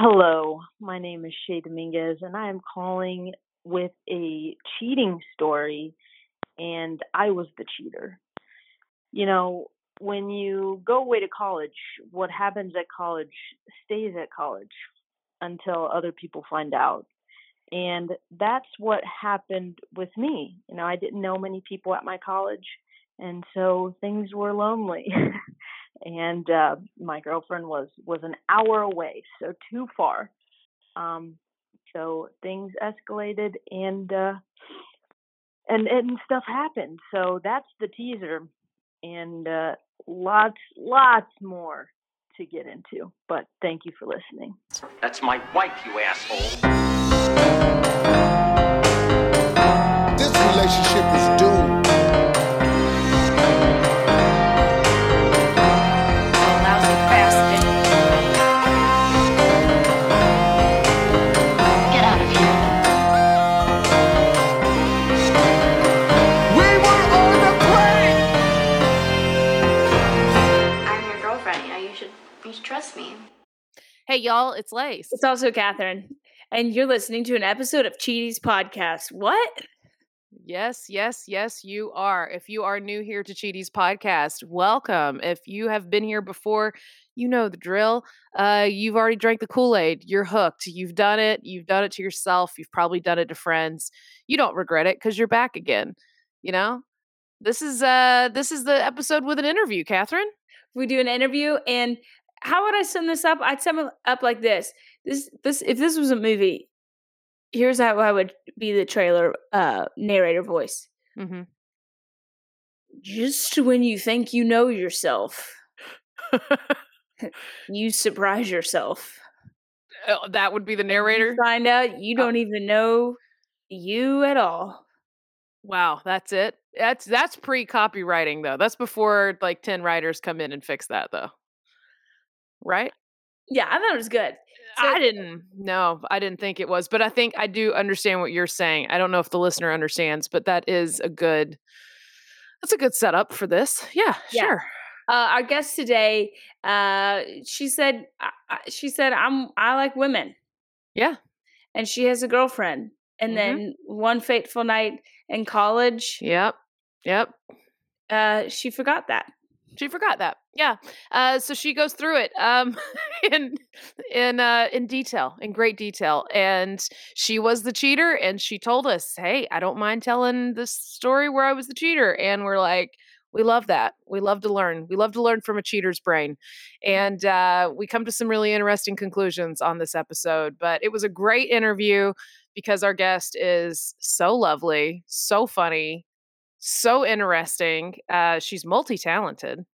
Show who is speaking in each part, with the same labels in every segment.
Speaker 1: Hello, my name is Shay Dominguez, and I am calling with a cheating story, and I was the cheater. You know, when you go away to college, what happens at college stays at college until other people find out. And that's what happened with me. You know, I didn't know many people at my college, and so things were lonely. and uh, my girlfriend was was an hour away, so too far. Um, so things escalated, and uh, and and stuff happened. So that's the teaser, and uh, lots lots more to get into. But thank you for listening.
Speaker 2: That's my wife, you asshole.
Speaker 3: Trust me.
Speaker 4: Hey, y'all, it's Lace.
Speaker 5: It's also Catherine, and you're listening to an episode of Cheaties Podcast. What?
Speaker 4: Yes, yes, yes, you are. If you are new here to Cheaties Podcast, welcome. If you have been here before, you know the drill. Uh, you've already drank the Kool Aid. You're hooked. You've done it. You've done it to yourself. You've probably done it to friends. You don't regret it because you're back again. You know, this is uh this is the episode with an interview, Catherine.
Speaker 5: We do an interview, and how would I sum this up? I'd sum it up like this: this, this, if this was a movie, here's how I would be the trailer uh, narrator voice.
Speaker 4: Mm-hmm.
Speaker 5: Just when you think you know yourself, you surprise yourself.
Speaker 4: Oh, that would be the narrator.
Speaker 5: find out you don't even know you at all.
Speaker 4: Wow, that's it. That's that's pre copywriting though. That's before like ten writers come in and fix that though. Right?
Speaker 5: Yeah, I thought it was good. So-
Speaker 4: I didn't. No, I didn't think it was, but I think I do understand what you're saying. I don't know if the listener understands, but that is a good. That's a good setup for this. Yeah,
Speaker 5: Yeah.
Speaker 4: sure.
Speaker 5: uh, our guest today, uh, she said, she said, I'm, I like women,
Speaker 4: Yeah.
Speaker 5: and she has a girlfriend. And
Speaker 4: Mhm.
Speaker 5: then one fateful night in college,
Speaker 4: Yep. Yep.
Speaker 5: uh, she forgot that.
Speaker 4: She forgot that. Yeah. Uh, so she goes through it um, in in uh, in detail, in great detail, and she was the cheater, and she told us, "Hey, I don't mind telling this story where I was the cheater," and we're like. We love that. We love to learn. We love to learn from a cheater's brain. And uh, we come to some really interesting conclusions on this episode. But it was a great interview because our guest is so lovely, so funny, so interesting. Uh, she's multi talented.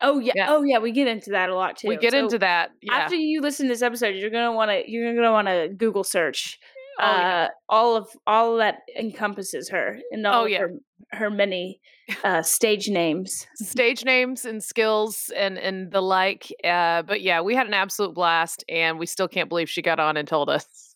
Speaker 5: Oh yeah.
Speaker 4: Yeah.
Speaker 5: Oh yeah. We get into that a lot too.
Speaker 4: We get
Speaker 5: So
Speaker 4: into that. Yeah.
Speaker 5: After you listen to this episode, you're gonna want to you're gonna want to Google search
Speaker 4: Oh, yeah.
Speaker 5: uh, all of all that encompasses her and all
Speaker 4: Oh, yeah.
Speaker 5: her, her many uh, stage names.
Speaker 4: Stage names and skills and and the like. Uh, but yeah, we had an absolute blast, and we still can't believe she got on and told us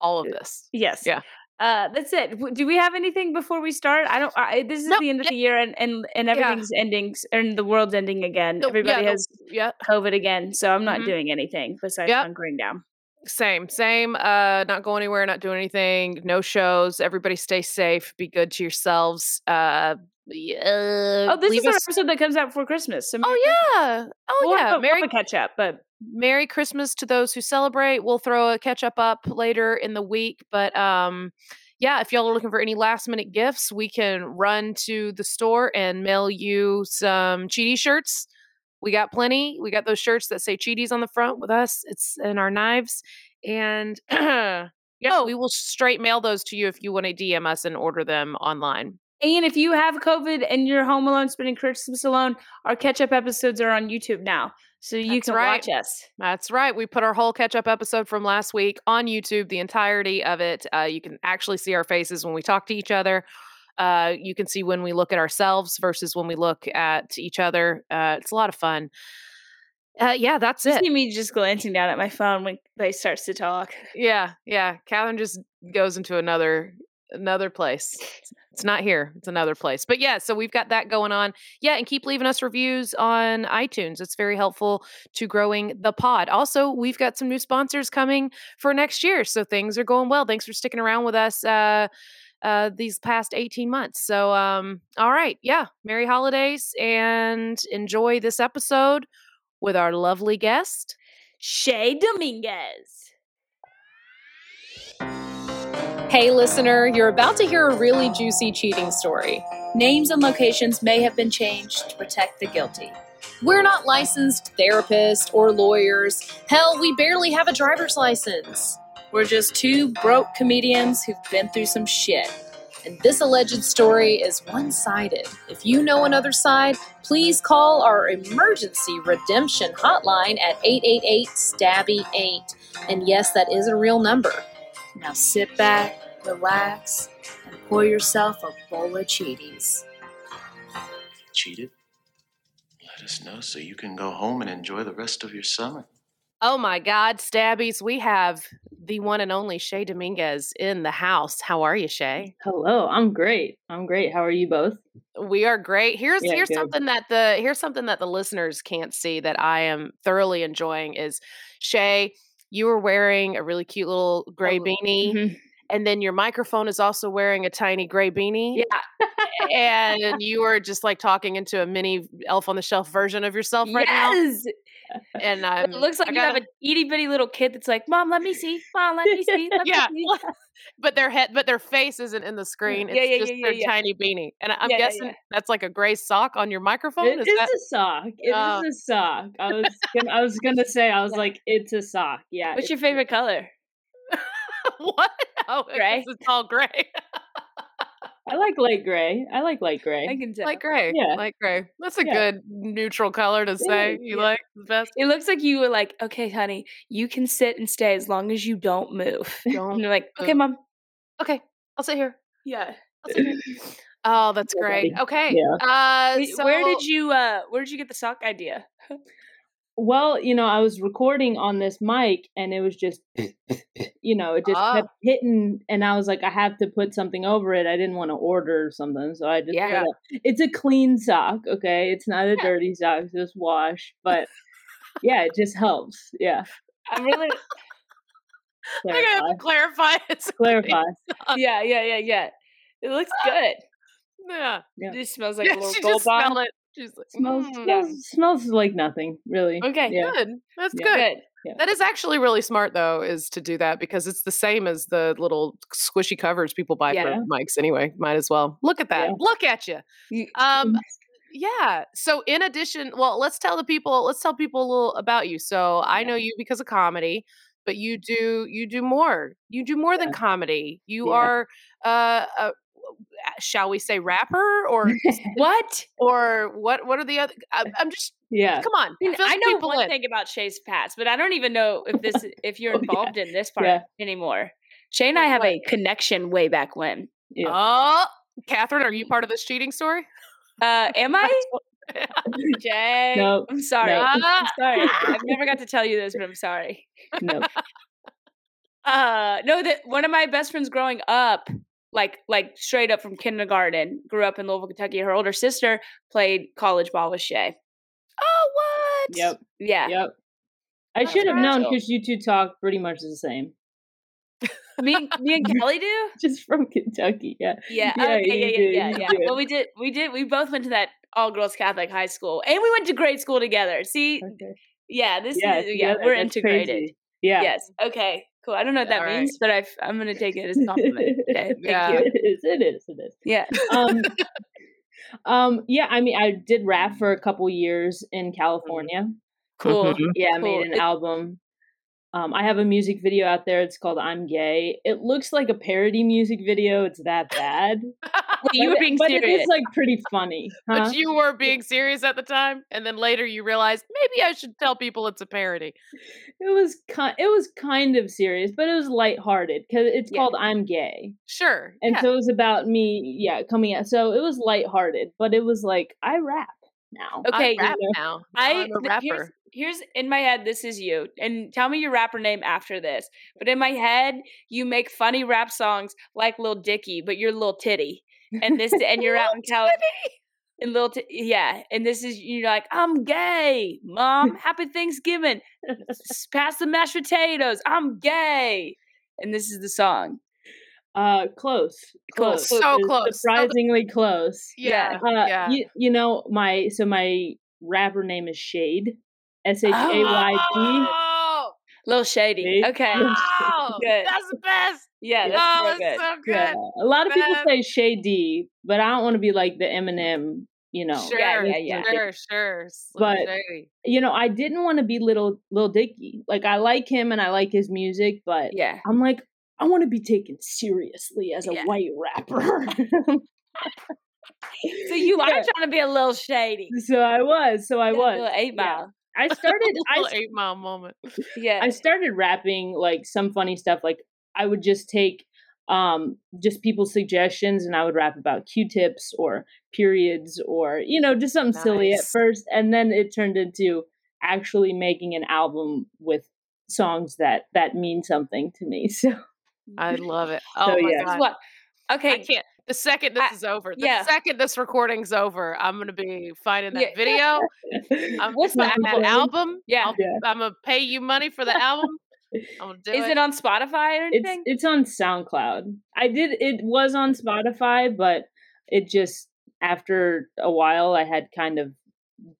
Speaker 4: all of this.
Speaker 5: Yes.
Speaker 4: Yeah.
Speaker 5: Uh, that's it. Do we have anything before we start? I don't. I, this is
Speaker 4: Nope,
Speaker 5: the end of the year, and and and
Speaker 4: Yeah.
Speaker 5: everything's ending, and the world's ending again. Everybody
Speaker 4: yeah,
Speaker 5: has
Speaker 4: yeah,
Speaker 5: COVID again, so I'm not
Speaker 4: Mhm.
Speaker 5: doing anything besides
Speaker 4: Yep.
Speaker 5: hunkering down.
Speaker 4: same, same. Uh, not going anywhere, not doing anything. No shows. Everybody stay safe. Be good to yourselves. Uh, yeah,
Speaker 5: Oh, this is our
Speaker 4: us-
Speaker 5: episode that comes out before Christmas. So
Speaker 4: Oh yeah. Oh
Speaker 5: we'll
Speaker 4: yeah.
Speaker 5: have
Speaker 4: Merry
Speaker 5: we'll catch up, but
Speaker 4: Merry Christmas to those who celebrate. We'll throw a catch up up later in the week, but um yeah, if y'all are looking for any last minute gifts, we can run to the store and mail you some Cheaty shirts. We got plenty. We got those shirts that say Cheaties on the front with us. It's in our knives. And yeah,
Speaker 5: Oh.
Speaker 4: we will straight mail those to you if you want to DM us and order them online.
Speaker 5: And if you have COVID and you're home alone spending Christmas alone, our catch up episodes are on YouTube now, so you
Speaker 4: That's
Speaker 5: can
Speaker 4: right.
Speaker 5: watch us.
Speaker 4: That's right. We put our whole catch up episode from last week on YouTube, the entirety of it. Uh, you can actually see our faces when we talk to each other. Uh, you can see when we look at ourselves versus when we look at each other. Uh, it's a lot of fun. Uh, yeah, that's
Speaker 5: You
Speaker 4: it.
Speaker 5: see me just glancing down at my phone when they starts to talk.
Speaker 4: Yeah, yeah. Catherine just goes into another another place. It's not here. It's another place. But yeah, so we've got that going on. Yeah, and keep leaving us reviews on iTunes. It's very helpful to growing the pod. Also, we've got some new sponsors coming for next year. So things are going well. Thanks for sticking around with us uh uh these past 18 months. So um all right, yeah, Merry holidays and enjoy this episode with our lovely guest.
Speaker 5: Shay Dominguez.
Speaker 6: Hey, listener, you're about to hear a really juicy cheating story. Names and locations may have been changed to protect the guilty. We're not licensed therapists or lawyers. Hell, we barely have a driver's license. We're just two broke comedians who've been through some shit. And this alleged story is one sided. If you know another side, please call our emergency redemption hotline at 888 STABBY 8. And yes, that is a real number. Now sit back, relax, and pour yourself a bowl of Cheaties.
Speaker 7: cheated, let us know so you can go home and enjoy the rest of your summer.
Speaker 4: Oh my God, Stabbies, we have the one and only Shay Dominguez in the house. How are you, Shay?
Speaker 8: Hello, I'm great. I'm great. How are you both?
Speaker 4: We are great. Here's
Speaker 8: Yeah,
Speaker 4: here's
Speaker 8: good.
Speaker 4: something that the here's something that the listeners can't see that I am thoroughly enjoying is Shay, you were wearing a really cute little gray
Speaker 8: Oh,
Speaker 4: beanie,
Speaker 8: Mhm.
Speaker 4: And then your microphone is also wearing a tiny gray beanie.
Speaker 5: Yeah.
Speaker 4: and you were just like talking into a mini elf on the shelf version of yourself right now.
Speaker 5: yes.
Speaker 4: And I'm
Speaker 5: it looks like
Speaker 4: I
Speaker 5: you have
Speaker 4: gotta-
Speaker 5: an itty bitty little kid that's like, Mom, let me see. Mom, let me see. Let
Speaker 4: yeah,
Speaker 5: me see.
Speaker 4: but their head, but their face isn't in the screen. It's
Speaker 5: Yeah, yeah,
Speaker 4: just
Speaker 5: yeah,
Speaker 4: their tiny beanie, and I'm guessing that's like a gray sock on your microphone.
Speaker 8: It
Speaker 4: Is
Speaker 8: is
Speaker 4: that
Speaker 8: a sock. It is
Speaker 4: Oh.
Speaker 8: a sock. I was gonna, I was gonna say I was like it's a sock. Yeah.
Speaker 5: What's your favorite color?
Speaker 4: what? Oh,
Speaker 5: Gray?
Speaker 4: It's all gray,
Speaker 8: I like light gray. I like light gray.
Speaker 5: I can tell.
Speaker 4: like gray,
Speaker 8: Yeah.
Speaker 4: Light gray. That's a
Speaker 8: Yeah.
Speaker 4: good neutral color to say.
Speaker 8: is,
Speaker 4: you
Speaker 8: yeah.
Speaker 4: like the best.
Speaker 5: It looks like you were like, okay, honey, you can sit and stay as long as you don't move.
Speaker 4: Don't
Speaker 5: and you're like, okay, mom.
Speaker 4: Okay, I'll sit here.
Speaker 5: Yeah.
Speaker 4: I'll sit here. Oh, that's great. Okay.
Speaker 8: Yeah.
Speaker 4: Uh,
Speaker 5: Wait,
Speaker 4: so,
Speaker 5: where did you uh where did you get the sock idea?
Speaker 8: Well, you know, I was recording on this mic and it was just, you know, it just
Speaker 4: Oh.
Speaker 8: kept hitting. And I was like, I have to put something over it. I didn't want to order something. So I just,
Speaker 5: Yeah.
Speaker 8: put a- it's a clean sock. Okay. It's not a
Speaker 4: Yeah.
Speaker 8: dirty sock, it's just wash. But yeah, it just helps. Yeah.
Speaker 5: I'm really
Speaker 4: I gotta have
Speaker 8: Clarify.
Speaker 4: to clarify. It's
Speaker 8: Clarify.
Speaker 5: Yeah, yeah, yeah, yeah. It looks ah, good.
Speaker 4: yeah.
Speaker 8: Yeah.
Speaker 5: It just smells like
Speaker 4: yeah,
Speaker 5: a little gold
Speaker 4: just smelled
Speaker 5: bond.
Speaker 4: She's like,
Speaker 8: Smells,
Speaker 4: "Mm,
Speaker 8: smells, smells like nothing, really.
Speaker 5: Okay,
Speaker 8: Yeah.
Speaker 4: good. That's
Speaker 8: Yeah.
Speaker 4: good.
Speaker 5: Good.
Speaker 4: That is actually really smart, though, is to do that because it's the same as the little squishy covers people buy
Speaker 5: Yeah.
Speaker 4: for mics anyway. Might as well look at that.
Speaker 8: Yeah.
Speaker 4: Look at you. Um, yeah. So, in addition, well, let's tell the people. Let's tell people a little about you. So, I know you because of comedy, but you do you do more. You do more than comedy. You
Speaker 8: Yeah.
Speaker 4: are, uh, a, shall we say, rapper or
Speaker 5: What?
Speaker 4: or what? What are the other? I, I'm just
Speaker 8: Yeah.
Speaker 4: come on.
Speaker 5: I mean,
Speaker 4: fill
Speaker 5: I know
Speaker 4: people
Speaker 5: one
Speaker 4: in.
Speaker 5: thing about Shay's past, but I don't even know if this if you're
Speaker 8: Oh, yeah.
Speaker 5: involved in this part
Speaker 8: Yeah.
Speaker 5: anymore. Shay and I have a connection way back when.
Speaker 8: Yeah.
Speaker 4: Oh, Catherine, are you part of this cheating story?
Speaker 5: Uh, am I? Jay,
Speaker 8: No,
Speaker 5: I'm sorry.
Speaker 8: no.
Speaker 5: I'm sorry. I've never got to tell you this, but I'm sorry.
Speaker 8: no.
Speaker 5: Uh, no, that one of my best friends growing up, like like straight up from kindergarten, grew up in Louisville, Kentucky. Her older sister played college ball with Shay.
Speaker 4: Oh, what?
Speaker 8: Yep.
Speaker 5: Yeah,
Speaker 8: Yep. I
Speaker 5: That's
Speaker 8: should have known because you two talk pretty much the same.
Speaker 5: me, and- me and Kelly do.
Speaker 8: Just from Kentucky. Yeah.
Speaker 5: Yeah,
Speaker 8: Yeah,
Speaker 5: okay,
Speaker 8: you
Speaker 5: yeah,
Speaker 8: do,
Speaker 5: yeah, yeah,
Speaker 8: you
Speaker 5: yeah. Well, we did, we did, we both went to that all girls Catholic high school, and we went to grade school together. See,
Speaker 8: Okay.
Speaker 5: yeah, this
Speaker 8: Yeah,
Speaker 5: is yeah,
Speaker 8: together,
Speaker 5: we're integrated.
Speaker 8: crazy. Yeah.
Speaker 5: Yes. Okay. Cool. I don't know what that
Speaker 4: All right.
Speaker 5: means, but I, I'm gonna take it as a compliment. Okay. Thank
Speaker 4: Yeah.
Speaker 5: you.
Speaker 8: It is. It is. It is.
Speaker 5: Yeah.
Speaker 8: Um, um, yeah, I mean, I did rap for a couple years in California.
Speaker 5: Cool.
Speaker 8: Yeah, I
Speaker 5: Cool.
Speaker 8: made an
Speaker 5: It-
Speaker 8: album. Um, I have a music video out there. It's called "I'm Gay." It looks like a parody music video. It's that bad.
Speaker 5: Wait, you were
Speaker 8: But-
Speaker 5: being
Speaker 8: but
Speaker 5: serious.
Speaker 8: It is like pretty funny. Huh?
Speaker 4: But you were being serious at the time, and then later you realized maybe I should tell people it's a parody.
Speaker 8: It was kind. It was kind of serious, but it was lighthearted because it's
Speaker 5: Yeah.
Speaker 8: called "I'm Gay,"
Speaker 4: Sure.
Speaker 8: and
Speaker 4: yeah.
Speaker 8: so it was about me. Yeah, coming out. So it was lighthearted, but it was like I rap now.
Speaker 5: okay.
Speaker 4: I rap
Speaker 8: you know.
Speaker 4: now.
Speaker 5: I
Speaker 4: Now I'm a rapper.
Speaker 5: Here's in my head this is you and tell me your rapper name after this but in my head you make funny rap songs like lil dicky but you're lil titty and this and you're out in california and little t- yeah and this is you're like i'm gay mom happy thanksgiving S- pass the mashed potatoes i'm gay and this is the song
Speaker 8: Uh, close,
Speaker 5: Close.
Speaker 8: close,
Speaker 4: So
Speaker 8: It's
Speaker 4: close. So
Speaker 8: surprisingly close.
Speaker 4: Yeah.
Speaker 8: Uh,
Speaker 4: yeah.
Speaker 8: You, you know my so my rapper name is Shade, S H A Y P.
Speaker 4: Oh,
Speaker 5: little shady
Speaker 8: See?
Speaker 5: okay
Speaker 4: oh,
Speaker 5: Good.
Speaker 4: that's the best.
Speaker 5: yeah that's
Speaker 4: oh, that's
Speaker 5: good
Speaker 4: so good.
Speaker 8: Yeah, a lot of people say Shady, but I don't want to be like the Eminem. You know,
Speaker 4: Sure,
Speaker 5: Yeah, yeah, yeah.
Speaker 4: sure, sure. Slim
Speaker 8: But-
Speaker 4: Shady.
Speaker 8: you know, I didn't want to be little little Dicky. Like I like him and I like his music, but
Speaker 5: yeah
Speaker 8: I'm like I want to be taken seriously as a
Speaker 5: Yeah.
Speaker 8: white rapper.
Speaker 5: so you are
Speaker 8: Yeah.
Speaker 5: trying to be a little shady
Speaker 8: so I was. So I
Speaker 5: Yeah,
Speaker 8: was.
Speaker 5: little eight
Speaker 8: yeah.
Speaker 5: mile
Speaker 8: I started. I
Speaker 4: Little eight mile moment.
Speaker 5: yeah
Speaker 8: I started rapping like some funny stuff. Like I would just take um just people's suggestions and I would rap about Q-tips or periods or you know just something silly at first, and then it turned into actually making an album with songs that that mean something to me. So
Speaker 4: I love it. Oh
Speaker 8: So,
Speaker 4: my
Speaker 8: yeah.
Speaker 4: God.
Speaker 5: what okay
Speaker 4: I can't. The second this
Speaker 5: I-
Speaker 4: is over, the
Speaker 5: yeah.
Speaker 4: second this recording's over, I'm gonna be finding that
Speaker 5: Yeah.
Speaker 4: video. I'm
Speaker 5: What's
Speaker 4: gonna
Speaker 5: that
Speaker 4: album.
Speaker 5: Yeah.
Speaker 8: Yeah.
Speaker 4: I'm gonna pay you money for the album. I'm do
Speaker 5: is
Speaker 4: it.
Speaker 5: it on spotify or
Speaker 8: it's
Speaker 5: anything
Speaker 8: it's on SoundCloud. I did it was on Spotify, but it just after a while I had kind of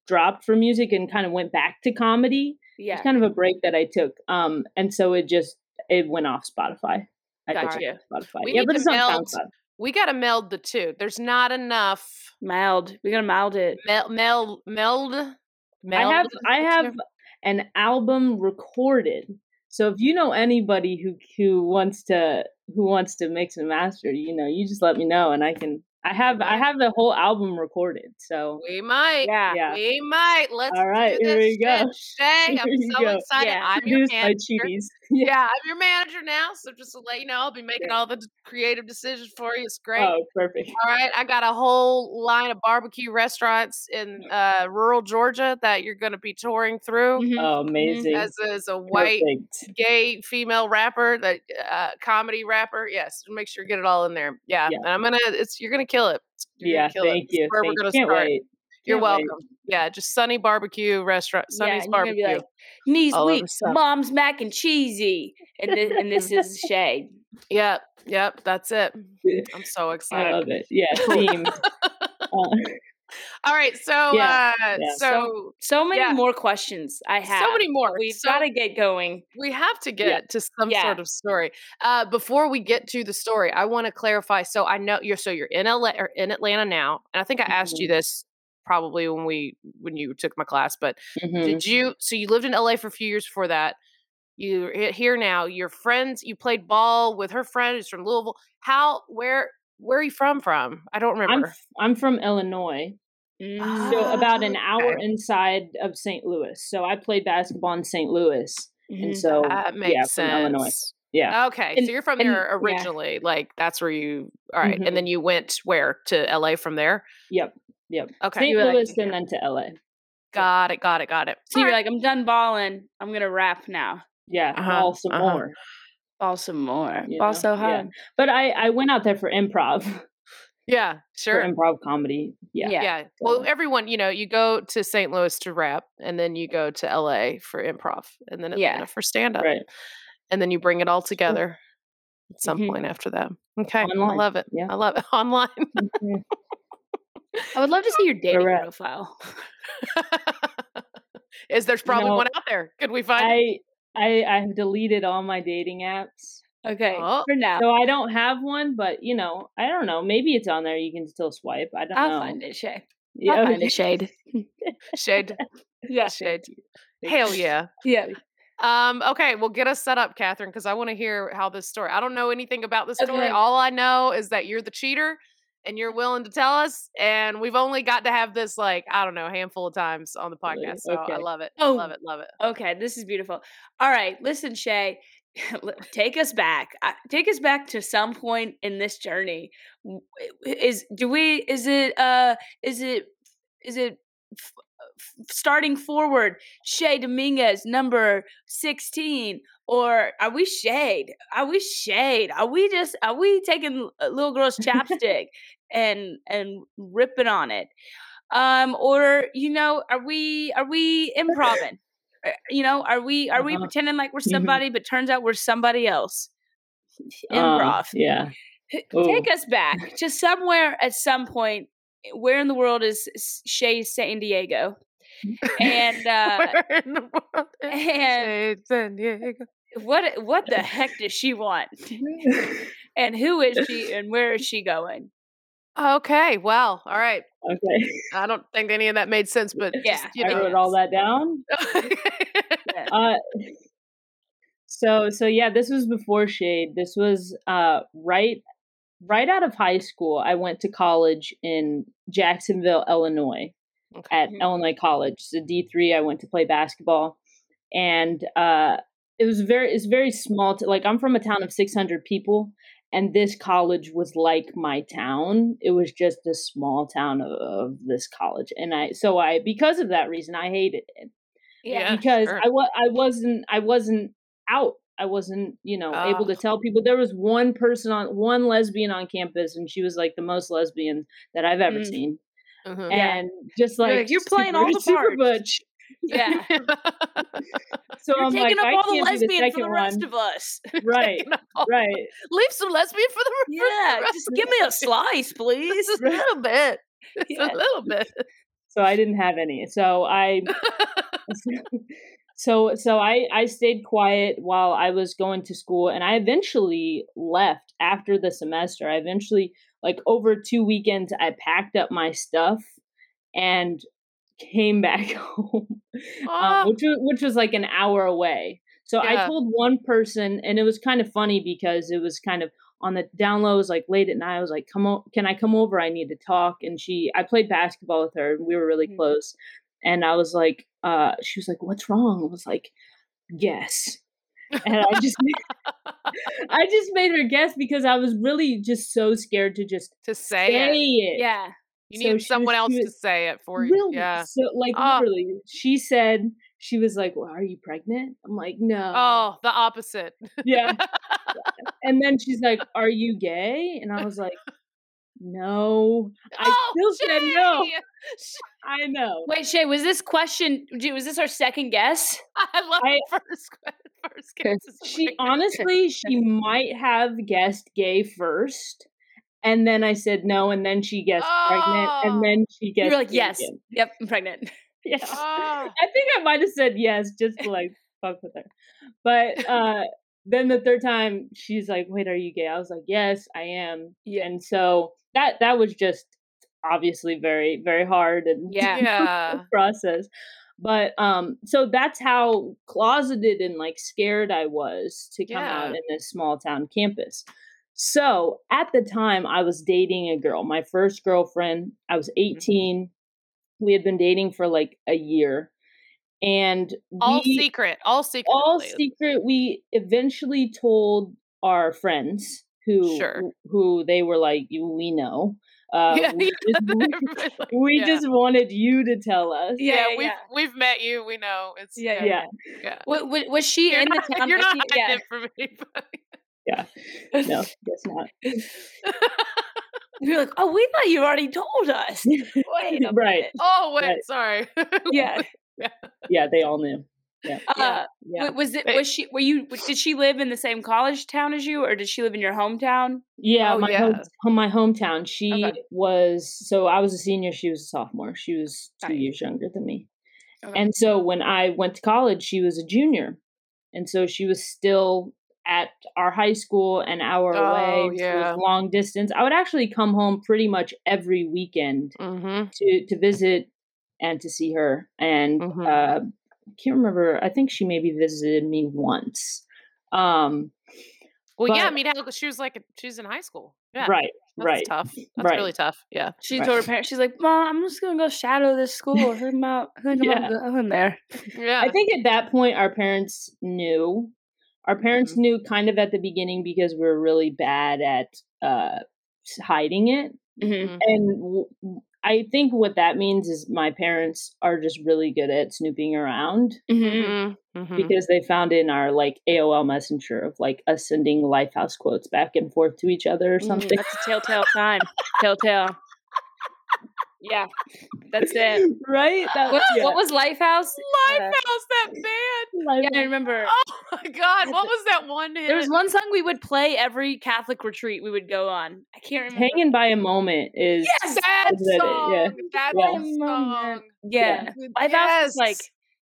Speaker 8: dropped from music and kind of went back to comedy.
Speaker 5: yeah
Speaker 8: It's kind of a break that I took. Um and so it just it went off Spotify.
Speaker 5: Gotcha.
Speaker 8: it off Spotify.
Speaker 4: We
Speaker 8: yeah, but
Speaker 4: to
Speaker 8: it's on
Speaker 4: meld
Speaker 8: SoundCloud.
Speaker 4: we gotta meld the two. There's not enough
Speaker 5: meld. we gotta meld it
Speaker 4: meld meld meld.
Speaker 8: I have I have an album recorded. So if you know anybody who who wants to who wants to mix and master, you know, you just let me know and I can I have I have the whole album recorded. So
Speaker 4: We might.
Speaker 5: yeah
Speaker 8: yeah.
Speaker 4: We might. Let's
Speaker 8: All right, here we go.
Speaker 4: Shay, I'm so
Speaker 8: go.
Speaker 4: excited.
Speaker 5: Yeah.
Speaker 4: I'm your
Speaker 8: Produced by
Speaker 4: manager. Yeah, I'm your manager now. So just to let you know, I'll be making
Speaker 8: Yeah.
Speaker 4: all the creative decisions for you. It's great.
Speaker 8: Oh, perfect.
Speaker 4: All right, I got a whole line of barbecue restaurants in uh, rural Georgia that you're going to be touring through
Speaker 5: Mhm.
Speaker 8: Oh, amazing.
Speaker 4: as as a white
Speaker 8: Perfect.
Speaker 4: gay female rapper, that uh, comedy rapper. Yes, make sure you get it all in there. Yeah,
Speaker 8: Yeah.
Speaker 4: and I'm gonna. It's you're gonna kill it. You're
Speaker 8: Yeah,
Speaker 4: it.
Speaker 8: thank
Speaker 4: It's
Speaker 8: you.
Speaker 4: Where
Speaker 8: Thank
Speaker 4: we're
Speaker 8: you.
Speaker 4: gonna start.
Speaker 8: wait.
Speaker 4: You're
Speaker 8: Can't wait.
Speaker 4: welcome. Yeah, just Sunny Barbecue Restaurant. Sunny's
Speaker 5: and you're gonna be
Speaker 4: Barbecue.
Speaker 5: like knees weak mom's mac and cheesy and this, and this is shade
Speaker 4: Yep, yep, that's it. I'm so excited.
Speaker 8: I love it. Yeah, themed. Uh,
Speaker 4: All right, so
Speaker 8: Yeah,
Speaker 4: uh
Speaker 8: yeah.
Speaker 4: so
Speaker 5: so many
Speaker 4: Yeah.
Speaker 5: more questions i have
Speaker 4: so many more.
Speaker 5: we've
Speaker 4: So
Speaker 5: got to get going
Speaker 4: we have to get
Speaker 8: Yeah.
Speaker 4: to some
Speaker 5: Yeah.
Speaker 4: sort of story. Uh before we get to the story, I want to clarify. So I know you're so you're in LA or in Atlanta now, and I think I asked
Speaker 8: Mm-hmm.
Speaker 4: you this probably when we when you took my class, but
Speaker 8: mhm.
Speaker 4: did you so you lived in LA for a few years before that? You're here now. Your friends, you played ball with her friend who's from Louisville. How where where are you from from? I don't
Speaker 8: I'm
Speaker 4: remember.
Speaker 8: f- I'm from Illinois,
Speaker 5: Mm.
Speaker 8: so about an hour
Speaker 4: Okay.
Speaker 8: inside of St. Louis. So I played basketball in St. Louis,
Speaker 5: Mhm.
Speaker 8: and so
Speaker 4: that makes
Speaker 8: yeah,
Speaker 4: sense.
Speaker 8: from Illinois. Yeah,
Speaker 4: Okay,
Speaker 5: And-
Speaker 4: so you're from
Speaker 8: and-
Speaker 4: there
Speaker 8: yeah.
Speaker 4: originally. Like that's where you. All right,
Speaker 8: Mhm.
Speaker 4: and then you went where to LA from there.
Speaker 8: yep, yep.
Speaker 4: Okay,
Speaker 8: St.
Speaker 5: were like-
Speaker 8: Louis and then to LA.
Speaker 4: got it, got it, got it.
Speaker 5: so you're
Speaker 4: right.
Speaker 5: like i'm done balling i'm gonna rap now
Speaker 8: Yeah,
Speaker 4: Uh-huh,
Speaker 8: ball some
Speaker 4: uh-huh.
Speaker 8: more.
Speaker 5: ball some more
Speaker 8: you
Speaker 5: ball
Speaker 8: know?
Speaker 5: so
Speaker 8: Yeah. But I I went out there for improv,
Speaker 4: yeah,
Speaker 8: for
Speaker 4: sure.
Speaker 8: improv comedy. Yeah,
Speaker 5: Yeah.
Speaker 4: Yeah. Well, everyone, you know, you go to St. Louis to rap, and then you go to LA for improv, and then
Speaker 5: Yeah.
Speaker 4: For stand up,
Speaker 8: right.
Speaker 4: and then you bring it all together at some
Speaker 5: Mhm.
Speaker 4: point after that. Okay, I love it.
Speaker 8: yeah.
Speaker 4: I love it online.
Speaker 8: Mhm.
Speaker 5: I would love to see your dating
Speaker 8: rap.
Speaker 5: profile
Speaker 4: Is there's probably
Speaker 8: know,
Speaker 4: one out there? Could we find it?
Speaker 8: I I I have deleted all my dating apps.
Speaker 5: okay
Speaker 4: Oh.
Speaker 5: for now
Speaker 8: So I don't have one, but you know, I don't know. Maybe it's on there. You can still swipe. I don't know.
Speaker 5: i'll
Speaker 8: know.
Speaker 5: find it shay
Speaker 8: Yeah,
Speaker 5: i'll find it shade
Speaker 4: Shade,
Speaker 5: yeah
Speaker 4: shade. Hell yeah.
Speaker 5: yeah
Speaker 4: Um, okay, well, get us set up, Catherine, because I want to hear how this story. I don't know anything about this story.
Speaker 5: Okay.
Speaker 4: All I know is that you're the cheater and you're willing to tell us. And we've only got to have this, like, I don't know, a handful of times on the podcast. So I love it.
Speaker 5: Oh.
Speaker 4: Love it. Love it.
Speaker 5: Okay, this is beautiful. All right, listen, Shay, take us back. Take us back to some point in this journey. Is do we? Is it? Uh, is it? Is it? f- f- starting forward, Shay Dominguez, number 16? Or are we shade? Are we shade? Are we just are we taking a little girl's chapstick and and ripping on it? Um, or you know, are we are we improving? Uh, You know, are we are we
Speaker 8: Uh-huh.
Speaker 5: pretending like we're
Speaker 8: Mhm.
Speaker 5: somebody, but turns out we're somebody else?
Speaker 8: Um,
Speaker 5: Improv.
Speaker 8: yeah. Ooh.
Speaker 5: Take us back to somewhere at some point. Where in the world is Shay San Diego? And uh,
Speaker 4: Where in the world is
Speaker 5: and
Speaker 4: San Diego?
Speaker 5: What what the heck does she want? And who is she? And where is she going?
Speaker 4: Okay, well, all right.
Speaker 8: Okay.
Speaker 4: I don't think any of that made sense, but
Speaker 5: Yeah,
Speaker 4: just, you
Speaker 8: I
Speaker 4: know.
Speaker 8: wrote all that down. Uh, so so yeah, this was before Shade. This was uh right right out of high school. I went to college in Jacksonville, Illinois,
Speaker 4: Okay.
Speaker 8: at
Speaker 5: Mhm.
Speaker 8: Illinois College. So D three. I went to play basketball, and uh, it was very it's very small. T- like I'm from a town of 600 people, and this college was like my town. It was just a small town of, of this college, and I so I because of that reason I hated it
Speaker 4: Yeah,
Speaker 8: because
Speaker 4: sure.
Speaker 8: I was I wasn't I wasn't out. I wasn't, you know, able to
Speaker 4: Oh.
Speaker 8: tell people. There was one person on one lesbian on campus, and she was like the most lesbian that I've ever
Speaker 5: Mm.
Speaker 8: seen.
Speaker 4: Mhm.
Speaker 5: Yeah.
Speaker 8: And just
Speaker 5: You're
Speaker 8: like,
Speaker 5: like, "You're playing
Speaker 8: super,
Speaker 5: all the
Speaker 8: super
Speaker 5: parts."
Speaker 8: butch.
Speaker 5: Yeah,
Speaker 8: So
Speaker 5: you're
Speaker 8: I'm
Speaker 5: taking
Speaker 8: like,
Speaker 5: up all the lesbian for the rest
Speaker 8: one.
Speaker 5: of us.
Speaker 8: Right,
Speaker 4: Taking up all-
Speaker 8: right.
Speaker 4: Leave some lesbian for the the
Speaker 5: Yeah,
Speaker 4: rest
Speaker 5: just give me a slice, please.
Speaker 4: Just a little bit. Just
Speaker 5: Yeah.
Speaker 4: a little bit.
Speaker 8: So I didn't have any. So I so so I I stayed quiet while I was going to school and I eventually left after the semester. I eventually like over two weekends I packed up my stuff and came back home.
Speaker 4: Oh.
Speaker 8: Um, which was which was like an hour away. So
Speaker 4: Yeah.
Speaker 8: I told one person and it was kind of funny because it was kind of on the down low, it was like late at night. I was like, "Come on, can I come over? I need to talk." And she, I played basketball with her, and we were really
Speaker 5: Mhm.
Speaker 8: close. And I was like, uh, she was like, "What's wrong?" I was like, "Guess." And I just, I just made her guess because I was really just so scared to just
Speaker 4: to say
Speaker 8: say
Speaker 4: it.
Speaker 8: it.
Speaker 5: Yeah.
Speaker 4: You
Speaker 8: So
Speaker 4: need someone
Speaker 8: was-
Speaker 4: else
Speaker 8: she
Speaker 4: to say it for you.
Speaker 8: Really?
Speaker 4: Yeah.
Speaker 8: So like
Speaker 4: Oh.
Speaker 8: literally, she said she was like, "Well, are you pregnant?" I'm like, "No."
Speaker 4: Oh, the opposite.
Speaker 8: Yeah. and then she's like, "Are you gay?" And I was like, "No." I
Speaker 4: oh,
Speaker 8: still said no. I know.
Speaker 5: Wait, Shay, was this question? d- Was this our second guess?
Speaker 4: I love
Speaker 8: I-
Speaker 4: the first que- first guess.
Speaker 8: She
Speaker 4: like-
Speaker 8: honestly, she might have guessed gay first, and then I said no, and then she pregnant,
Speaker 4: Oh.
Speaker 8: and then she
Speaker 5: You
Speaker 8: guessed.
Speaker 5: were like, yes.
Speaker 8: again.
Speaker 5: Yep, I'm pregnant.
Speaker 8: Yeah.
Speaker 4: Oh.
Speaker 8: I think I might have said yes just to like fuck with her. But uh then the third time she's like, Wait, are you gay? I was like, Yes, I am.
Speaker 5: Yeah.
Speaker 8: And so that that was just obviously very, very hard and
Speaker 5: Yeah.
Speaker 4: Yeah.
Speaker 8: process. But um so that's how closeted and like scared I was to come out in this small town campus. So at the time I was dating a girl, my first girlfriend. I was
Speaker 4: Mm-hmm.
Speaker 8: 18. We had been dating for like a year. And
Speaker 4: All secret. All secret.
Speaker 8: all secret. We eventually told our friends who
Speaker 4: Sure.
Speaker 8: who they were like, we know." Uh,
Speaker 4: Yeah,
Speaker 8: we just, we,
Speaker 4: like,
Speaker 8: we
Speaker 4: yeah.
Speaker 8: just wanted you to tell us.
Speaker 4: yeah,
Speaker 5: Yeah,
Speaker 4: we've
Speaker 5: yeah.
Speaker 4: we've met you. We know it's
Speaker 5: Yeah,
Speaker 8: yeah.
Speaker 4: yeah.
Speaker 5: Wa- wa- was she
Speaker 4: You're
Speaker 5: in
Speaker 4: not,
Speaker 5: the town?
Speaker 4: you're not
Speaker 5: she-
Speaker 4: hiding
Speaker 5: yeah.
Speaker 4: it from anybody.
Speaker 8: Yeah. No, guess not.
Speaker 5: You're like, oh, we thought you already told us. Wait a
Speaker 8: Right.
Speaker 5: minute.
Speaker 4: Oh wait,
Speaker 8: Right.
Speaker 4: sorry.
Speaker 5: Yeah.
Speaker 8: Yeah, they all knew. Yeah.
Speaker 5: Uh,
Speaker 8: Yeah.
Speaker 5: Was it? Was she? Were you? Did she live in the same college town as you, or did she live in your hometown?
Speaker 8: Yeah,
Speaker 4: Oh,
Speaker 8: my
Speaker 4: yeah.
Speaker 8: home, my hometown. She
Speaker 5: Okay.
Speaker 8: was so I was a senior. She was a sophomore. She was two
Speaker 5: Right.
Speaker 8: years younger than me.
Speaker 5: Okay.
Speaker 8: And so when I went to college, she was a junior, and so she was still at our high school, an hour
Speaker 4: Oh,
Speaker 8: away. so it was
Speaker 4: yeah.
Speaker 8: long distance. I would actually come home pretty much every weekend
Speaker 4: mm-hmm.
Speaker 8: to to visit and to see her. And
Speaker 4: Mhm.
Speaker 8: uh, I can't remember. I think she maybe visited me once. Um,
Speaker 4: Well, yeah. I
Speaker 8: But-
Speaker 4: mean, she was like she was in high school. Yeah,
Speaker 8: right,
Speaker 4: That's
Speaker 8: right.
Speaker 4: tough. That's
Speaker 8: right.
Speaker 4: really tough. Yeah.
Speaker 5: She
Speaker 8: Right.
Speaker 5: told her parents, she's like, "Mom, I'm just gonna go shadow this school. I'm out. I'm in there."
Speaker 4: Yeah.
Speaker 8: I think at that point our parents knew. Our parents
Speaker 4: Mm-hmm.
Speaker 8: knew kind of at the beginning because we were really bad at uh, hiding it,
Speaker 5: Mm-hmm.
Speaker 4: Mhm.
Speaker 8: and w- I think what that means is my parents are just really good at snooping around
Speaker 5: Mhm.
Speaker 4: Mhm.
Speaker 8: because they found in our like AOL Messenger of like us sending Lifehouse quotes back and forth to each other or
Speaker 5: Mm,
Speaker 8: something.
Speaker 5: That's a telltale sign. Telltale. Yeah, that's it.
Speaker 8: right? That,
Speaker 5: What,
Speaker 8: yeah.
Speaker 5: what was Lifehouse?
Speaker 4: Lifehouse, uh, that band.
Speaker 5: Yeah, I remember.
Speaker 4: Oh my god, what was that one hit?
Speaker 5: There was one song we would play every Catholic retreat we would go on. I can't remember.
Speaker 8: Hanging by a moment is
Speaker 4: Yes, that
Speaker 8: is it,
Speaker 4: song.
Speaker 8: yeah.
Speaker 4: That
Speaker 8: Yeah.
Speaker 4: song.
Speaker 5: Yeah, Lifehouse was like,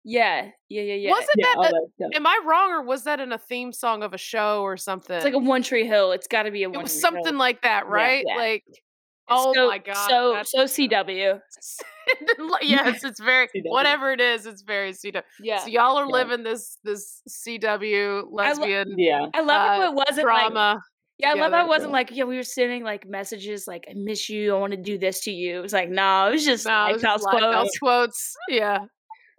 Speaker 5: yeah, yeah, yeah, yeah.
Speaker 4: Wasn't
Speaker 8: Yeah,
Speaker 4: that?
Speaker 8: all
Speaker 4: a-
Speaker 8: that
Speaker 4: am I wrong, or was that in a theme song of a show or something?
Speaker 5: It's like a One Tree Hill. It's got to be a
Speaker 4: it
Speaker 5: One
Speaker 4: was
Speaker 5: Tree
Speaker 4: something
Speaker 5: Hill.
Speaker 4: like that, right?
Speaker 5: yeah.
Speaker 4: Like, oh
Speaker 5: so,
Speaker 4: my god.
Speaker 5: So
Speaker 4: that's-
Speaker 5: so CW.
Speaker 4: yes, it's very
Speaker 8: CW.
Speaker 4: whatever it is. It's very CW.
Speaker 5: Yeah.
Speaker 4: So y'all are
Speaker 8: Yeah.
Speaker 4: living this this CW lesbian
Speaker 8: yeah.
Speaker 5: I love
Speaker 4: uh,
Speaker 5: how it wasn't like
Speaker 4: drama.
Speaker 5: Yeah, I love how it wasn't like, yeah, we were sending like messages like, I miss you, I want to do this to you. It was like, no, it was just
Speaker 4: No, it was just
Speaker 5: quotes.
Speaker 4: quotes. Yeah.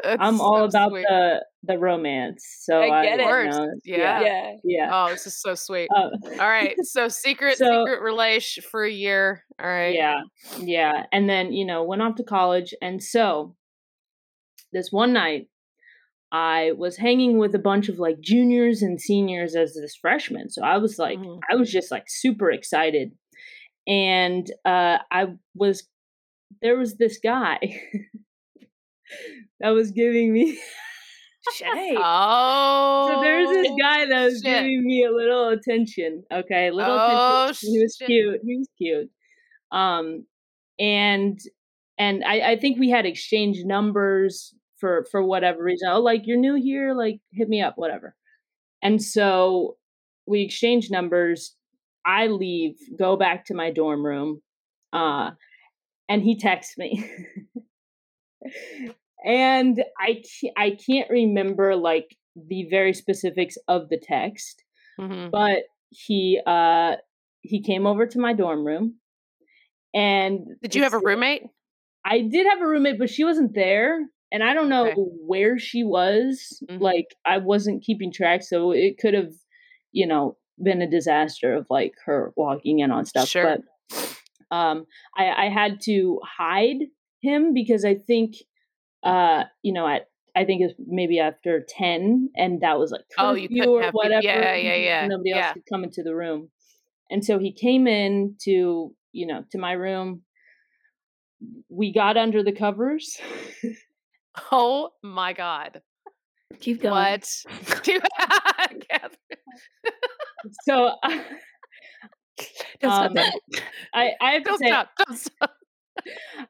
Speaker 8: I'm all
Speaker 4: so
Speaker 8: about
Speaker 4: sweet.
Speaker 8: the the romance. So
Speaker 5: I
Speaker 8: I,
Speaker 5: get it.
Speaker 8: you know,
Speaker 4: Yeah.
Speaker 5: Yeah.
Speaker 8: yeah.
Speaker 4: Oh, this is so sweet.
Speaker 8: Uh,
Speaker 4: All right. So secret
Speaker 8: So-
Speaker 4: secret relation for a year. All right.
Speaker 8: Yeah, yeah. And then, you know, went off to college. And so this one night, I was hanging with a bunch of like juniors and seniors as this freshman. So I was like,
Speaker 4: Mhm.
Speaker 8: I was just like super excited. And uh, I was, there was this guy that was giving me.
Speaker 5: Shay.
Speaker 4: Oh.
Speaker 8: So there's this guy that was
Speaker 4: shit.
Speaker 8: giving me a little attention. Okay, a little
Speaker 4: Oh,
Speaker 8: attention. He was
Speaker 4: shit.
Speaker 8: cute. He was cute. Um, and and I, I think we had exchanged numbers for for whatever reason. Oh, like you're new here, like hit me up, whatever. And so we exchanged numbers. I leave, go back to my dorm room, uh, and he texts me. and I can't, I can't remember like the very specifics of the text,
Speaker 4: Mhm.
Speaker 8: but he uh he came over to my dorm room and
Speaker 4: Did you have a roommate?
Speaker 8: I did have a roommate, but she wasn't there. And I don't know
Speaker 4: Okay.
Speaker 8: where she was.
Speaker 4: Mhm.
Speaker 8: Like I wasn't keeping track, so it could have, you know, been a disaster of like her walking in on stuff.
Speaker 4: Sure.
Speaker 8: But um I, I had to hide him because I think uh, you know, at I think it's maybe after ten, and that was like
Speaker 4: Oh, you
Speaker 8: curfew
Speaker 4: couldn't
Speaker 8: or
Speaker 4: have peop-
Speaker 8: whatever.
Speaker 4: yeah, yeah, yeah,
Speaker 8: Nobody
Speaker 4: yeah.
Speaker 8: else could come into the room, and so he came in to you know to my room. We got under the covers.
Speaker 4: Oh my god.
Speaker 5: Keep going.
Speaker 4: What? Catherine.
Speaker 8: so
Speaker 5: Don't stop
Speaker 8: um,
Speaker 5: that.
Speaker 8: I, I have to
Speaker 4: Don't
Speaker 8: say,
Speaker 4: stop. Don't stop.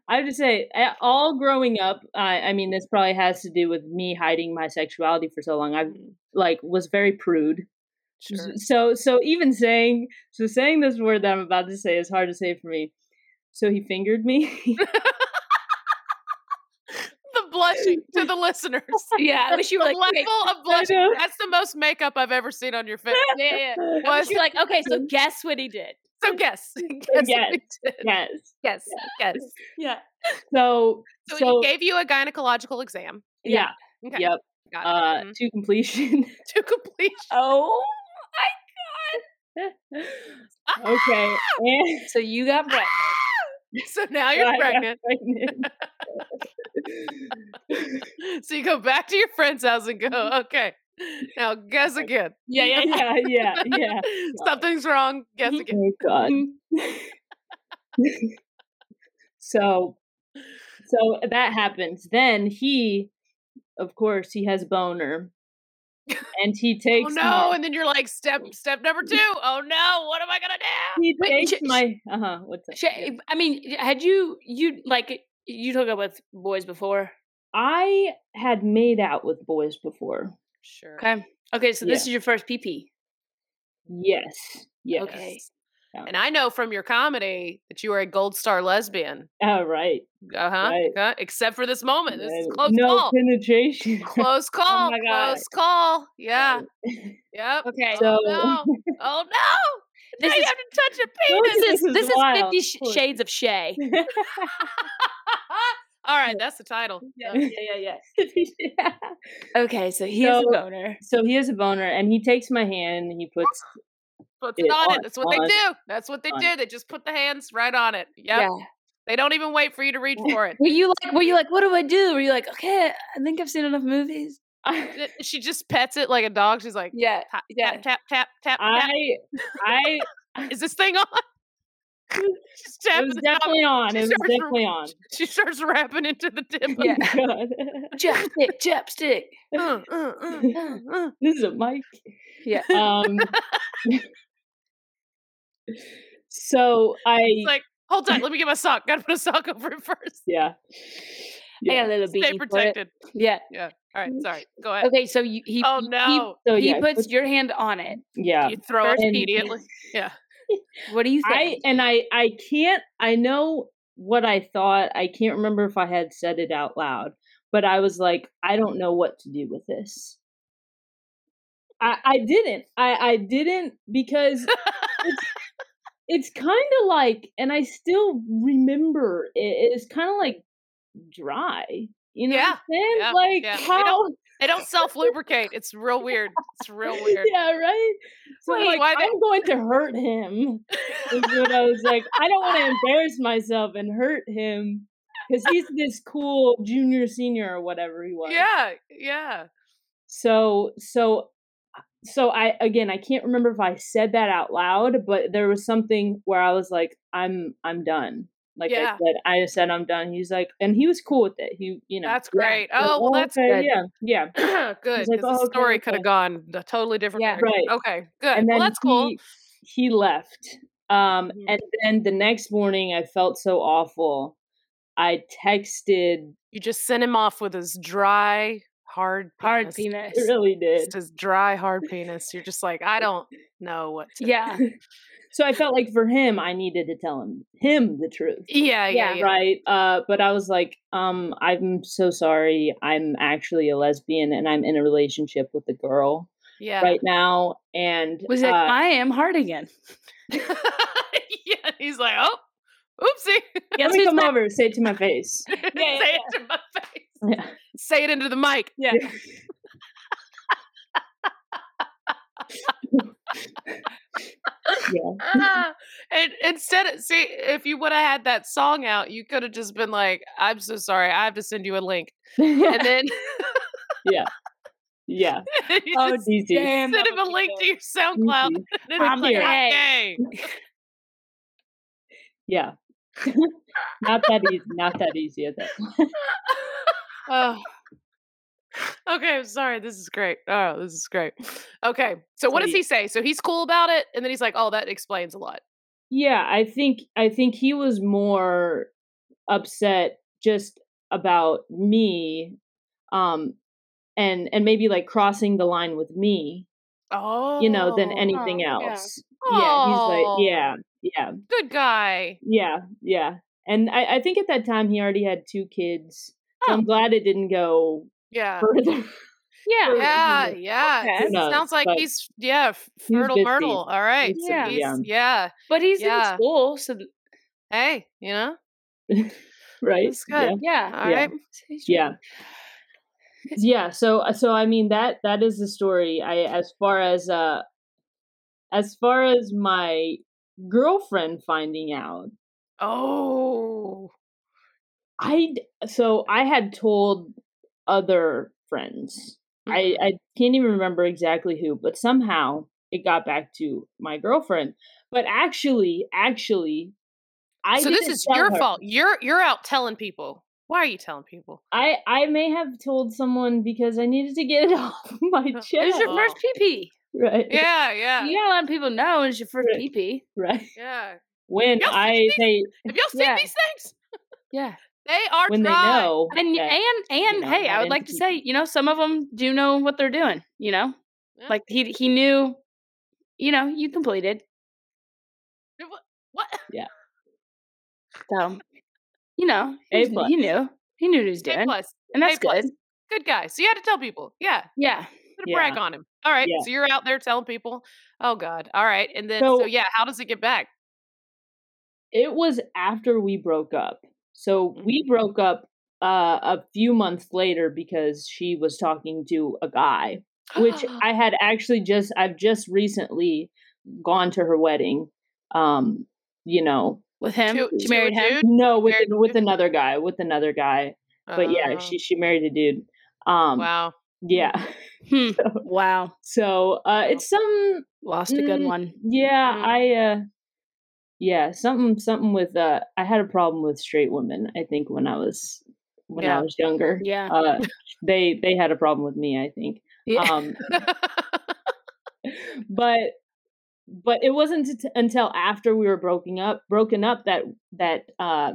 Speaker 8: I have to say, all growing up, I, I mean, this probably has to do with me hiding my sexuality for so long. I like was very prude.
Speaker 4: Sure.
Speaker 8: So, so even saying, so saying this word that I'm about to say is hard to say for me. So he fingered me.
Speaker 4: The blushing to the listeners.
Speaker 5: Yeah, I wish you were
Speaker 4: the
Speaker 5: like,
Speaker 4: level of blushing. That's the most makeup I've ever seen on your face.
Speaker 5: Yeah, yeah. I
Speaker 4: Was
Speaker 5: wish you were like, okay, so guess what he did.
Speaker 4: So yes,
Speaker 8: yes,
Speaker 4: yes, Yes.
Speaker 8: yes.
Speaker 4: Guess.
Speaker 5: Yeah.
Speaker 8: So,
Speaker 4: So,
Speaker 8: so,
Speaker 4: he gave you a gynecological exam.
Speaker 8: yeah,
Speaker 4: Okay.
Speaker 8: yep,
Speaker 4: Got
Speaker 8: uh,
Speaker 4: Mhm.
Speaker 8: to completion.
Speaker 4: to completion.
Speaker 5: Oh. My god.
Speaker 8: okay, and
Speaker 5: So you got pregnant.
Speaker 4: So now you're pregnant.
Speaker 8: pregnant.
Speaker 4: so you go back to your friend's house and go, okay, now guess again.
Speaker 5: Yeah, yeah, yeah.
Speaker 8: yeah, yeah.
Speaker 4: Something's wrong. Guess again.
Speaker 8: Oh God. so, so that happens. Then he, of course, he has boner, and he takes.
Speaker 4: Oh no!
Speaker 8: my-
Speaker 4: And then you're like, step step number two. Oh no! What am I gonna do?
Speaker 8: he takes my. Uh huh. What's that?
Speaker 5: I mean, had you you like you hooked up with boys before?
Speaker 8: I had made out with boys before.
Speaker 4: Sure.
Speaker 5: Okay. Okay, so this
Speaker 8: Yeah.
Speaker 5: is your first PP.
Speaker 8: Yes. Yes.
Speaker 5: Okay.
Speaker 4: And I know from your comedy that you are a gold star lesbian.
Speaker 8: Oh, right.
Speaker 4: Uh huh.
Speaker 8: Right.
Speaker 4: Except for this moment. This is close
Speaker 8: no
Speaker 4: call.
Speaker 8: penetration.
Speaker 4: Close call.
Speaker 8: my God.
Speaker 4: Close call. Yeah. Yep.
Speaker 5: Okay.
Speaker 8: So-
Speaker 4: Oh no. Oh no.
Speaker 5: This
Speaker 4: now you
Speaker 5: is-
Speaker 4: have to touch a penis.
Speaker 5: This is
Speaker 8: This is
Speaker 5: this is. Fifty Sh- Shades of Shay.
Speaker 4: All right, that's the title.
Speaker 5: yeah,
Speaker 4: Done.
Speaker 5: yeah, yeah.
Speaker 8: yeah.
Speaker 5: Okay, so he has a boner.
Speaker 8: So he has a boner, and he takes my hand, and he puts
Speaker 4: Puts
Speaker 8: It
Speaker 4: it on
Speaker 8: on-
Speaker 4: it. That's what they do. That's what they
Speaker 8: on
Speaker 4: do. They just put the hands right on it. Yep.
Speaker 5: Yeah.
Speaker 4: They don't even wait for you to reach for it.
Speaker 5: Were you like? Were you like? What do I do? Were you like? Okay, I think I've seen enough movies.
Speaker 4: She just pets it like a dog. She's like,
Speaker 5: Yeah,
Speaker 4: tap,
Speaker 5: yeah.
Speaker 4: tap, tap, tap, tap, tap.
Speaker 8: I I
Speaker 4: Is this thing on?
Speaker 8: It was
Speaker 4: top.
Speaker 8: definitely on.
Speaker 4: She
Speaker 8: It was
Speaker 4: starts
Speaker 8: definitely on.
Speaker 4: She starts rapping into the dip.
Speaker 5: Yeah.
Speaker 8: God.
Speaker 5: Chapstick, chapstick.
Speaker 4: Uh, uh, uh, uh, uh.
Speaker 8: this is a mic.
Speaker 5: Yeah.
Speaker 8: Um so I
Speaker 4: It's like, hold on, let me get my sock. Gotta put a sock over it first.
Speaker 8: yeah.
Speaker 5: I got a little
Speaker 4: Stay protected.
Speaker 5: Yeah.
Speaker 4: Yeah. All right. Sorry. Go ahead.
Speaker 5: Okay, so you, he
Speaker 4: Oh
Speaker 5: he-
Speaker 4: no.
Speaker 8: So
Speaker 5: he,
Speaker 8: yeah,
Speaker 5: he puts
Speaker 8: puts-
Speaker 5: your hand on it.
Speaker 8: yeah.
Speaker 4: You throw it immediately. Yeah.
Speaker 5: What do you
Speaker 8: I and I I can't I know what I thought. I can't remember if I had said it out loud, but I was like, I don't know what to do with this. I I didn't. I I didn't because it's it's kind of like and I still remember it, it's kind of like dry. You know
Speaker 4: Yeah,
Speaker 8: what I'm saying?
Speaker 4: yeah,
Speaker 8: like
Speaker 4: yeah.
Speaker 8: How
Speaker 4: They don't self lubricate. It's real weird. It's real weird.
Speaker 8: Yeah, right. So
Speaker 4: Wait,
Speaker 8: like,
Speaker 4: why
Speaker 8: I'm going to hurt him. Is what I was like. I don't want to embarrass myself and hurt him because he's this cool junior, senior, or whatever he was.
Speaker 4: Yeah. Yeah.
Speaker 8: So, so, so I again, I can't remember if I said that out loud, but there was something where I was like, I'm, I'm done. Like
Speaker 4: Yeah.
Speaker 8: I said, I said I'm done. He's like, and he was cool with it. He, you know,
Speaker 4: That's
Speaker 8: yeah.
Speaker 4: great.
Speaker 8: Like,
Speaker 4: Oh, well, that's
Speaker 8: okay,
Speaker 4: good.
Speaker 8: Yeah, yeah.
Speaker 4: good.
Speaker 8: like, "Oh,
Speaker 4: the
Speaker 8: okay,
Speaker 4: story could
Speaker 8: okay."
Speaker 4: have gone a totally different
Speaker 5: Yeah.
Speaker 4: direction.
Speaker 8: Right.
Speaker 4: Okay. Good.
Speaker 8: and
Speaker 4: well, that's cool.
Speaker 8: he, he left um
Speaker 4: Mhm.
Speaker 8: and then the next morning i felt so awful i texted
Speaker 4: You just sent him off with his dry, hard,
Speaker 5: Hard
Speaker 4: penis.
Speaker 5: penis.
Speaker 8: it really did
Speaker 4: Just his dry, hard penis. You're just like, I don't know what. To
Speaker 5: Yeah.
Speaker 8: so i felt like for him i needed to tell him him the truth
Speaker 4: Yeah. Yeah. Yeah.
Speaker 8: right uh but i was like um i'm so sorry i'm actually a lesbian and i'm in a relationship with a girl
Speaker 4: Yeah.
Speaker 8: right now and
Speaker 5: Was it?
Speaker 8: uh,
Speaker 5: I am hard again.
Speaker 4: yeah. He's like, oh, oopsie.
Speaker 5: Guess
Speaker 8: let me come over say it to my face
Speaker 4: Say it to my face.
Speaker 8: yeah
Speaker 4: Say it into the mic.
Speaker 5: Yeah.
Speaker 8: Yeah.
Speaker 4: Ah, and instead of see if you would have had that song out you could have just been like i'm so sorry i have to send you a link. And then
Speaker 8: yeah. Yeah.
Speaker 4: you
Speaker 8: oh
Speaker 4: just send him a link
Speaker 5: good.
Speaker 4: to your soundcloud and then
Speaker 8: I'm
Speaker 4: it's like
Speaker 5: here.
Speaker 4: okay.
Speaker 8: Yeah. Not that easy not that easy at that point
Speaker 4: oh. Okay i'm sorry this is great oh this is great okay so what does he say so he's cool about it and then he's like oh that explains a lot
Speaker 8: Yeah, I think I think he was more upset just about me um and and maybe like crossing the line with me,
Speaker 4: oh
Speaker 8: you know, than anything
Speaker 5: oh, yeah.
Speaker 8: else. Yeah, he's like
Speaker 4: Oh.
Speaker 8: yeah, yeah,
Speaker 4: good guy
Speaker 8: yeah, yeah. And I, I think at that time he already had two kids. So
Speaker 4: Oh.
Speaker 8: I'm glad it didn't go
Speaker 4: yeah
Speaker 8: further.
Speaker 5: Yeah.
Speaker 4: Yeah, yeah.
Speaker 5: Okay.
Speaker 4: it Sounds like he's yeah, f-
Speaker 8: he's
Speaker 4: myrtle. All right.
Speaker 8: He's
Speaker 5: Yeah.
Speaker 4: he's-
Speaker 8: yeah.
Speaker 4: yeah.
Speaker 5: But he's
Speaker 4: Yeah.
Speaker 5: in school, so th-
Speaker 4: Hey, you know?
Speaker 8: right?
Speaker 4: That's good.
Speaker 5: yeah.
Speaker 4: All
Speaker 8: Yeah.
Speaker 4: right.
Speaker 8: yeah yeah so uh, so i mean that that is the story i as far as uh as far as my girlfriend finding out
Speaker 4: Oh.
Speaker 8: I so i had told other friends i
Speaker 4: Mhm.
Speaker 8: i can't even remember exactly who but somehow it got back to my girlfriend but actually actually i
Speaker 4: so this is your
Speaker 8: her.
Speaker 4: fault. You're you're out telling people. Why are you telling people?
Speaker 8: i i may have told someone because i needed to get it off my chest
Speaker 5: It's your first pee
Speaker 8: right
Speaker 4: Yeah, yeah.
Speaker 5: You gotta let people know it's your first
Speaker 8: Right.
Speaker 5: pee pee.
Speaker 8: right
Speaker 4: Yeah.
Speaker 8: when I they
Speaker 4: Have y'all seen
Speaker 5: Yeah.
Speaker 4: these things?
Speaker 5: Yeah.
Speaker 4: They are
Speaker 8: when they know
Speaker 5: And
Speaker 8: that-
Speaker 5: and and
Speaker 8: know,
Speaker 5: hey, I would like to say, you know, some of them do know what they're doing. You know,
Speaker 4: Yeah.
Speaker 5: like he he knew. You know, you completed.
Speaker 4: What? what?
Speaker 5: So, you know, he's-
Speaker 8: plus.
Speaker 5: he knew. He knew what he was doing,
Speaker 4: plus.
Speaker 5: and that's good.
Speaker 4: Good guy. So you had to tell people. Yeah.
Speaker 5: Yeah.
Speaker 4: Gonna brag on him. All right.
Speaker 8: Yeah.
Speaker 4: So you're out there telling people. Oh God. All right. And then so,
Speaker 8: So-
Speaker 4: yeah, how does it get back?
Speaker 8: it was after we broke up. So
Speaker 4: Mm-hmm.
Speaker 8: we broke up uh, a few months later because she was talking to a guy, which I had actually just I've just recently gone to her wedding. Um, you know,
Speaker 5: with him.
Speaker 4: To-
Speaker 5: she married him.
Speaker 4: dude?
Speaker 8: No, with
Speaker 4: Married
Speaker 8: with another guy, with another guy. But yeah,
Speaker 4: Oh,
Speaker 8: she she married a dude. Um,
Speaker 4: wow.
Speaker 8: yeah.
Speaker 5: Hmm. Wow,
Speaker 8: So uh, it's some
Speaker 5: lost a good
Speaker 8: Mm,
Speaker 5: one.
Speaker 8: Yeah,
Speaker 4: Mm.
Speaker 8: I uh yeah, something something with uh I had a problem with straight women, I think when I was when
Speaker 4: Yeah.
Speaker 8: I was younger.
Speaker 5: Yeah.
Speaker 8: Uh they they had a problem with me, I think.
Speaker 5: Yeah.
Speaker 8: Um but but it wasn't t- until after we were broken up broken up that that uh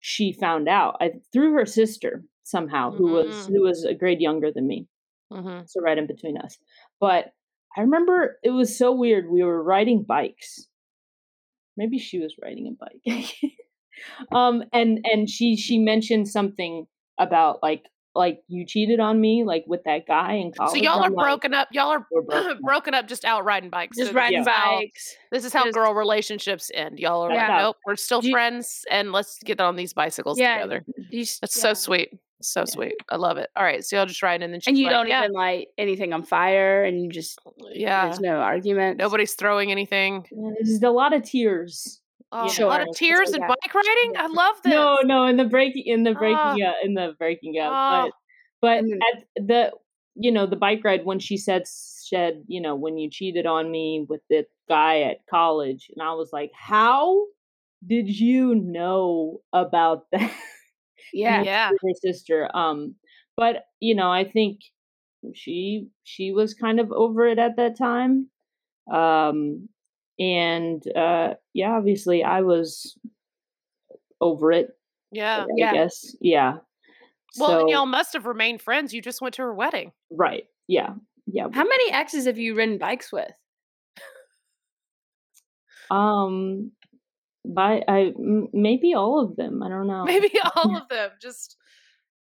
Speaker 8: she found out I, through her sister somehow who was
Speaker 4: Mm.
Speaker 8: who was a grade younger than me
Speaker 4: Mhm.
Speaker 8: so right in between us. But I remember it was so weird. We were riding bikes. Maybe she was riding a bike. um and and she she mentioned something about like like you cheated on me like with that guy in college.
Speaker 4: So y'all are
Speaker 8: I'm like,
Speaker 4: broken up. Y'all are
Speaker 8: broken up.
Speaker 4: broken up just out riding bikes.
Speaker 5: Just
Speaker 4: So
Speaker 5: riding
Speaker 4: this is how-
Speaker 5: bikes.
Speaker 4: This is how
Speaker 5: Just-
Speaker 4: girl relationships end. Y'all are like,
Speaker 5: Yeah.
Speaker 4: nope, we're still
Speaker 5: you-
Speaker 4: friends, and let's get on these bicycles
Speaker 5: Yeah,
Speaker 4: together.
Speaker 5: You
Speaker 4: That's
Speaker 5: yeah.
Speaker 4: so sweet. So sweet. I love it. All right, so y'all just riding, and then she's
Speaker 5: And you
Speaker 4: like,
Speaker 5: don't
Speaker 4: yeah,
Speaker 5: even light anything on fire, and you just
Speaker 4: yeah.
Speaker 5: there's no argument.
Speaker 4: Nobody's throwing anything.
Speaker 8: There's a lot of tears.
Speaker 4: Oh, a lot of tears and
Speaker 5: Yeah.
Speaker 4: bike riding. I love this.
Speaker 8: No, no, in the breaking in the breaking
Speaker 4: Ah.
Speaker 8: up in the breaking up.
Speaker 4: Ah.
Speaker 8: But but
Speaker 5: And then-
Speaker 8: at the you know, the bike ride when she said said, you know, when you cheated on me with the guy at college and I was like, How did you know about that?
Speaker 5: Yeah.
Speaker 4: Yeah.
Speaker 8: Her sister. Um but you know, I think she she was kind of over it at that time. Um and uh yeah, obviously I was over it,
Speaker 4: Yeah.
Speaker 8: I
Speaker 5: Yeah.
Speaker 8: guess. Yeah.
Speaker 4: Well,
Speaker 8: so,
Speaker 4: and y'all must have remained friends. You just went to her wedding.
Speaker 8: right. Yeah. Yeah.
Speaker 5: How many exes have you ridden bikes with?
Speaker 8: Um by I m- maybe all of them. I don't know.
Speaker 4: Maybe all of them. Just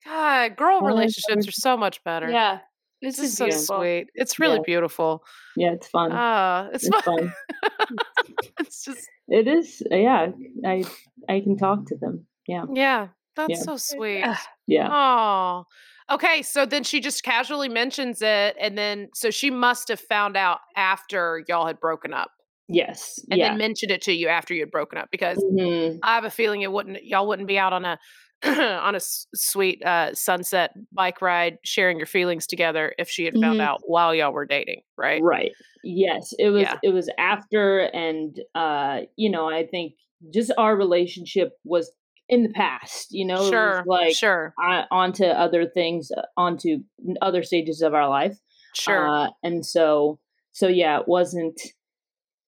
Speaker 4: God, girl
Speaker 8: All
Speaker 4: relationships are so much better.
Speaker 5: Yeah, this
Speaker 4: This
Speaker 5: is
Speaker 4: is so
Speaker 5: beautiful.
Speaker 4: sweet. It's really
Speaker 8: Yeah.
Speaker 4: beautiful.
Speaker 8: Yeah, it's fun.
Speaker 4: Ah, it's,
Speaker 8: it's
Speaker 4: fun.
Speaker 8: fun.
Speaker 4: it's just
Speaker 8: It is. Yeah. I I can talk to them. Yeah.
Speaker 4: yeah, that's
Speaker 8: Yeah.
Speaker 4: so sweet.
Speaker 5: Ah,
Speaker 8: Yeah.
Speaker 4: Oh, okay. So then she just casually mentions it, and then so she must have found out after y'all had broken up,
Speaker 8: Yes.
Speaker 4: and
Speaker 8: yeah.
Speaker 4: then mentioned it to you after you had broken up because
Speaker 8: Mhm.
Speaker 4: I have a feeling it wouldn't y'all wouldn't be out on a on a s- sweet uh, sunset bike ride sharing your feelings together if she had found
Speaker 5: Mhm.
Speaker 4: out while y'all were dating, right?
Speaker 8: Right. Yes. It was
Speaker 4: Yeah.
Speaker 8: it was after and uh you know, I think just our relationship was in the past, you know,
Speaker 4: Sure,
Speaker 8: like
Speaker 4: sure,
Speaker 8: uh, onto other things, uh, onto other stages of our life.
Speaker 4: sure.
Speaker 8: Uh, and so, so yeah, it wasn't,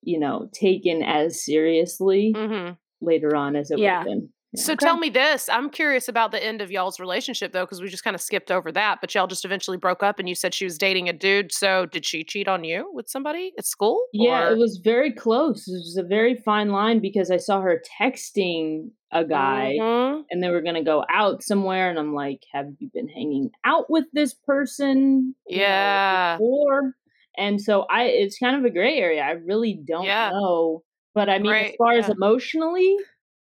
Speaker 8: you know, taken as seriously
Speaker 4: hmm
Speaker 8: later on as it
Speaker 5: Yeah.
Speaker 8: would have been.
Speaker 4: So tell me this. I'm curious about the end of y'all's relationship though, because we just kind of skipped over that. But y'all just eventually broke up, and you said she was dating a dude. So did she cheat on you with somebody at school?
Speaker 8: Yeah,
Speaker 4: or-
Speaker 8: it was very close. It was a very fine line because I saw her texting a guy
Speaker 4: Mhm.
Speaker 8: and they were going to go out somewhere. And I'm like, have you been hanging out with this person? you know,
Speaker 4: Yeah.
Speaker 8: before? And so I, it's kind of a gray area. I really don't
Speaker 4: Yeah.
Speaker 8: know. But I mean, as
Speaker 4: Great,
Speaker 8: far as emotionally,